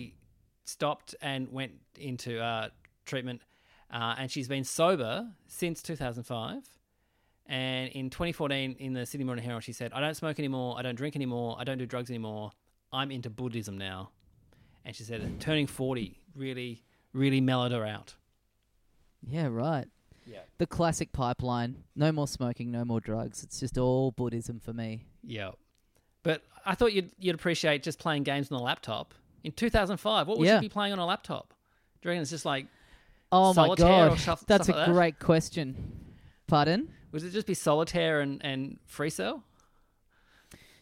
stopped and went into uh, treatment. Uh, and she's been sober since 2005. And in 2014, in the Sydney Morning Herald, she said, I don't smoke anymore. I don't drink anymore. I don't do drugs anymore. I'm into Buddhism now. And she said, turning 40 really, really mellowed her out. Yeah, right. Yeah. the classic pipeline. No more smoking, no more drugs. It's just all Buddhism for me. Yeah. But I thought you'd you'd appreciate just playing games on a laptop. In 2005, what would Yeah. you be playing on a laptop? Do you reckon it's just like Oh Solitaire my or god, stuff- that's stuff a like that? great question. Pardon? would it just be solitaire and, and free cell?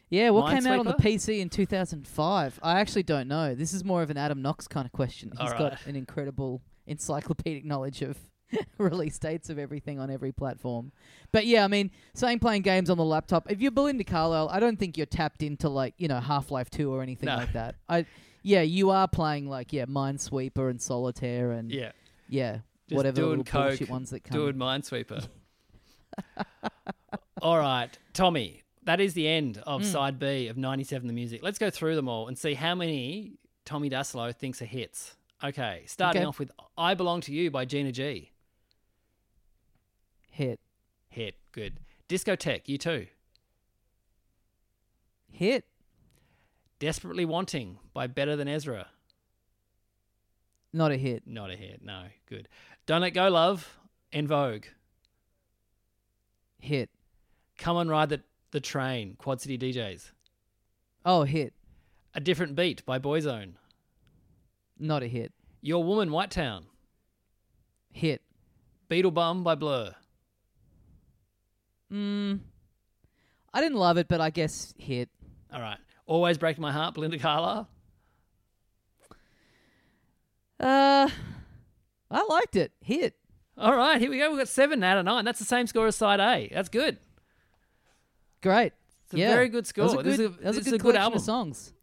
Yeah, what came out on the Minesweeper? PC in 2005? I actually don't know. This is more of an Adam Knox kind of question. He's All got right. an incredible encyclopedic knowledge of release dates of everything on every platform. But yeah, I mean, saying playing games on the laptop. If you're Belinda Carlisle, I don't think you're tapped into like you know Half Life Two or anything No. like that. I yeah, you are playing like yeah Minesweeper and Solitaire and Yeah. yeah Just whatever doing coke, bullshit ones that come. doing Minesweeper. all right, Tommy. That is the end of Hmm. side B of 97 the music. Let's go through them all and see how many Tommy Dassalo thinks are hits. Okay, starting Okay. off with I Belong to You by Gina G. Hit Hit, good. Discotheque, U2. hit Desperately Wanting by Better Than Ezra. not a hit. Not a hit, no. Good. Don't Let Go Love, En Vogue. Hit Come and Ride the, the Train, Quad City DJs. oh hit A Different Beat by Boyzone. not a hit. Your Woman, White Town. Hit Beetlebum by Blur. Mm, I didn't love it, but I guess hit. All right. Always Break My Heart, Belinda Carlisle. Uh, I liked it. Hit. All right, here we go. We've got seven out of nine. That's the same score as side A. That's good. Great. It's a yeah. very good That was score. a This good, is a- that was a this a good collection album. of songs.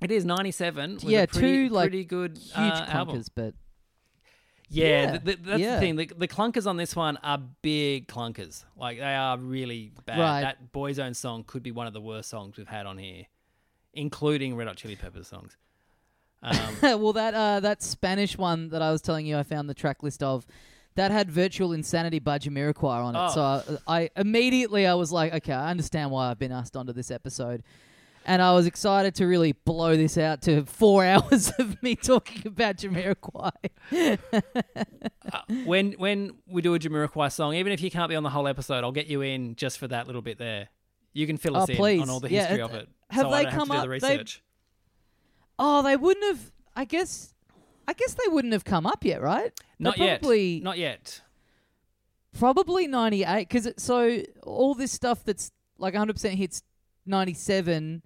It is 97. yeah, pretty, two like pretty good huge uh, clunkers, album. but Yeah, Yeah, th- th- that's yeah. the thing. The, the clunkers on this one are big clunkers. Like they are really bad. Right. That Boyzone song could be one of the worst songs we've had on here, including Red Hot Chili Peppers songs. Um, well, that uh, that Spanish one that I was telling you, I found the track list of. That had "Virtual Insanity" by Jamiroquai on it, Oh. so I, I immediately I was like, okay, I understand why I've been asked onto this episode, and I was excited to really blow this out to four hours of me talking about Jamiroquai. uh, when when we do a Jamiroquai song, even if you can't be on the whole episode, I'll get you in just for that little bit there. You can fill us Oh, in please. on all the history uh, of it. have so they come have up- the they-. Oh, they wouldn't have. I guess. I guess they wouldn't have come up yet, right? They're Not yet. Probably, Not yet. probably ninety eight. Because so all this stuff that's like one hundred percent hits ninety seven.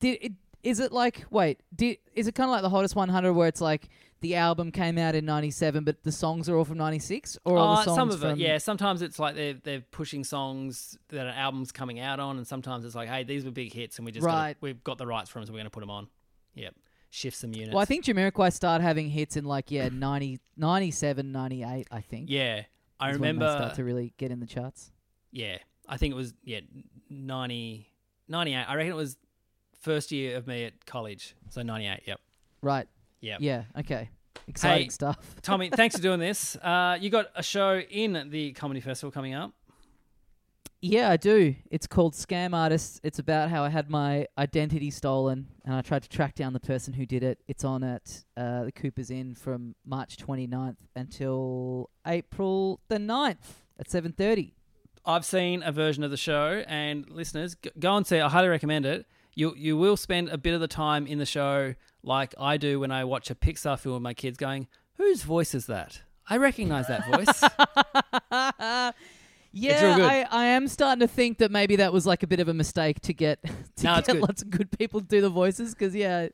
Did it? Is it like wait? Did is it kind of like the hottest one hundred where it's like the album came out in ninety seven, but the songs are all from ninety six, or are the Uh, songs some of it, yeah. Sometimes it's like they're they're pushing songs that an album's coming out on, and sometimes it's like, hey, these were big hits, and we just gotta- we've got the rights for them, so we're going to put them on. Yep, shift some units. Well, I think Jamiroquai started having hits in like yeah 90, 97, 98, I think. yeah, I is when they remember. start to really get in the charts. yeah, I think it was yeah 90, 98. I reckon it was first year of me at college, so ninety eight. Yep, Right. yep. Yeah. Okay. Exciting Hey, stuff. Tommy, thanks for doing this. Uh, you got a show in the comedy festival coming up. Yeah, I do. It's called Scam Artists. It's about how I had my identity stolen and I tried to track down the person who did it. It's on at uh, the Cooper's Inn from March 29th until April the 9th at 7:30. I've seen a version of the show, and listeners, go and see. it. I highly recommend it. You you will spend a bit of the time in the show, like I do when I watch a Pixar film with my kids, going, "Whose voice is that? I recognize that voice." Yeah. I, I am starting to think that maybe that was like a bit of a mistake to get to No, get lots of good people to do the voices because yeah,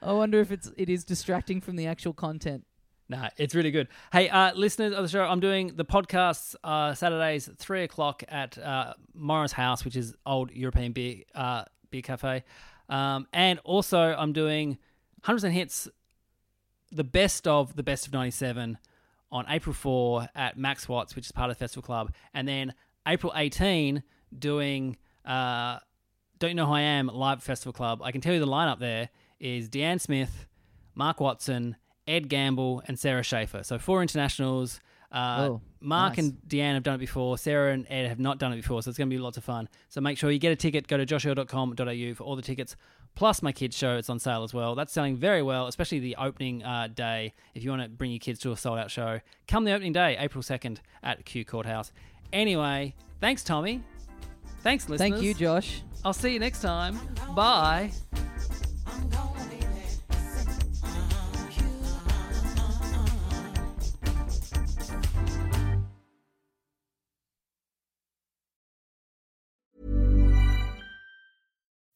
I wonder if it's it is distracting from the actual content. nah, it's really good. Hey, uh, listeners of the show, I'm doing the podcasts uh, Saturdays three o'clock at uh, Morris House, which is old European beer uh, beer cafe, um, and also I'm doing 100% hits, the best of the best of '97 on April 4 at Max Watts, which is part of the Festival Club, and then April 18 doing uh, Don't You Know Who I Am live Festival Club. I can tell you the lineup there is Deanne Smith, Mark Watson, Ed Gamble, and Sara Schaefer. So four internationals. Uh, Oh, Mark nice. and Deanne have done it before. Sarah and Ed have not done it before, so it's going to be lots of fun. So make sure you get a ticket. Go to joshearl.com.au for all the tickets plus my kids show. It's on sale as well. That's selling very well, especially the opening uh, day. If you want to bring your kids to a sold out show, come the opening day, April 2nd at Kew Courthouse. Anyway, thanks, Tommy. Thanks, listeners. Thank you, Josh. I'll see you next time. Bye.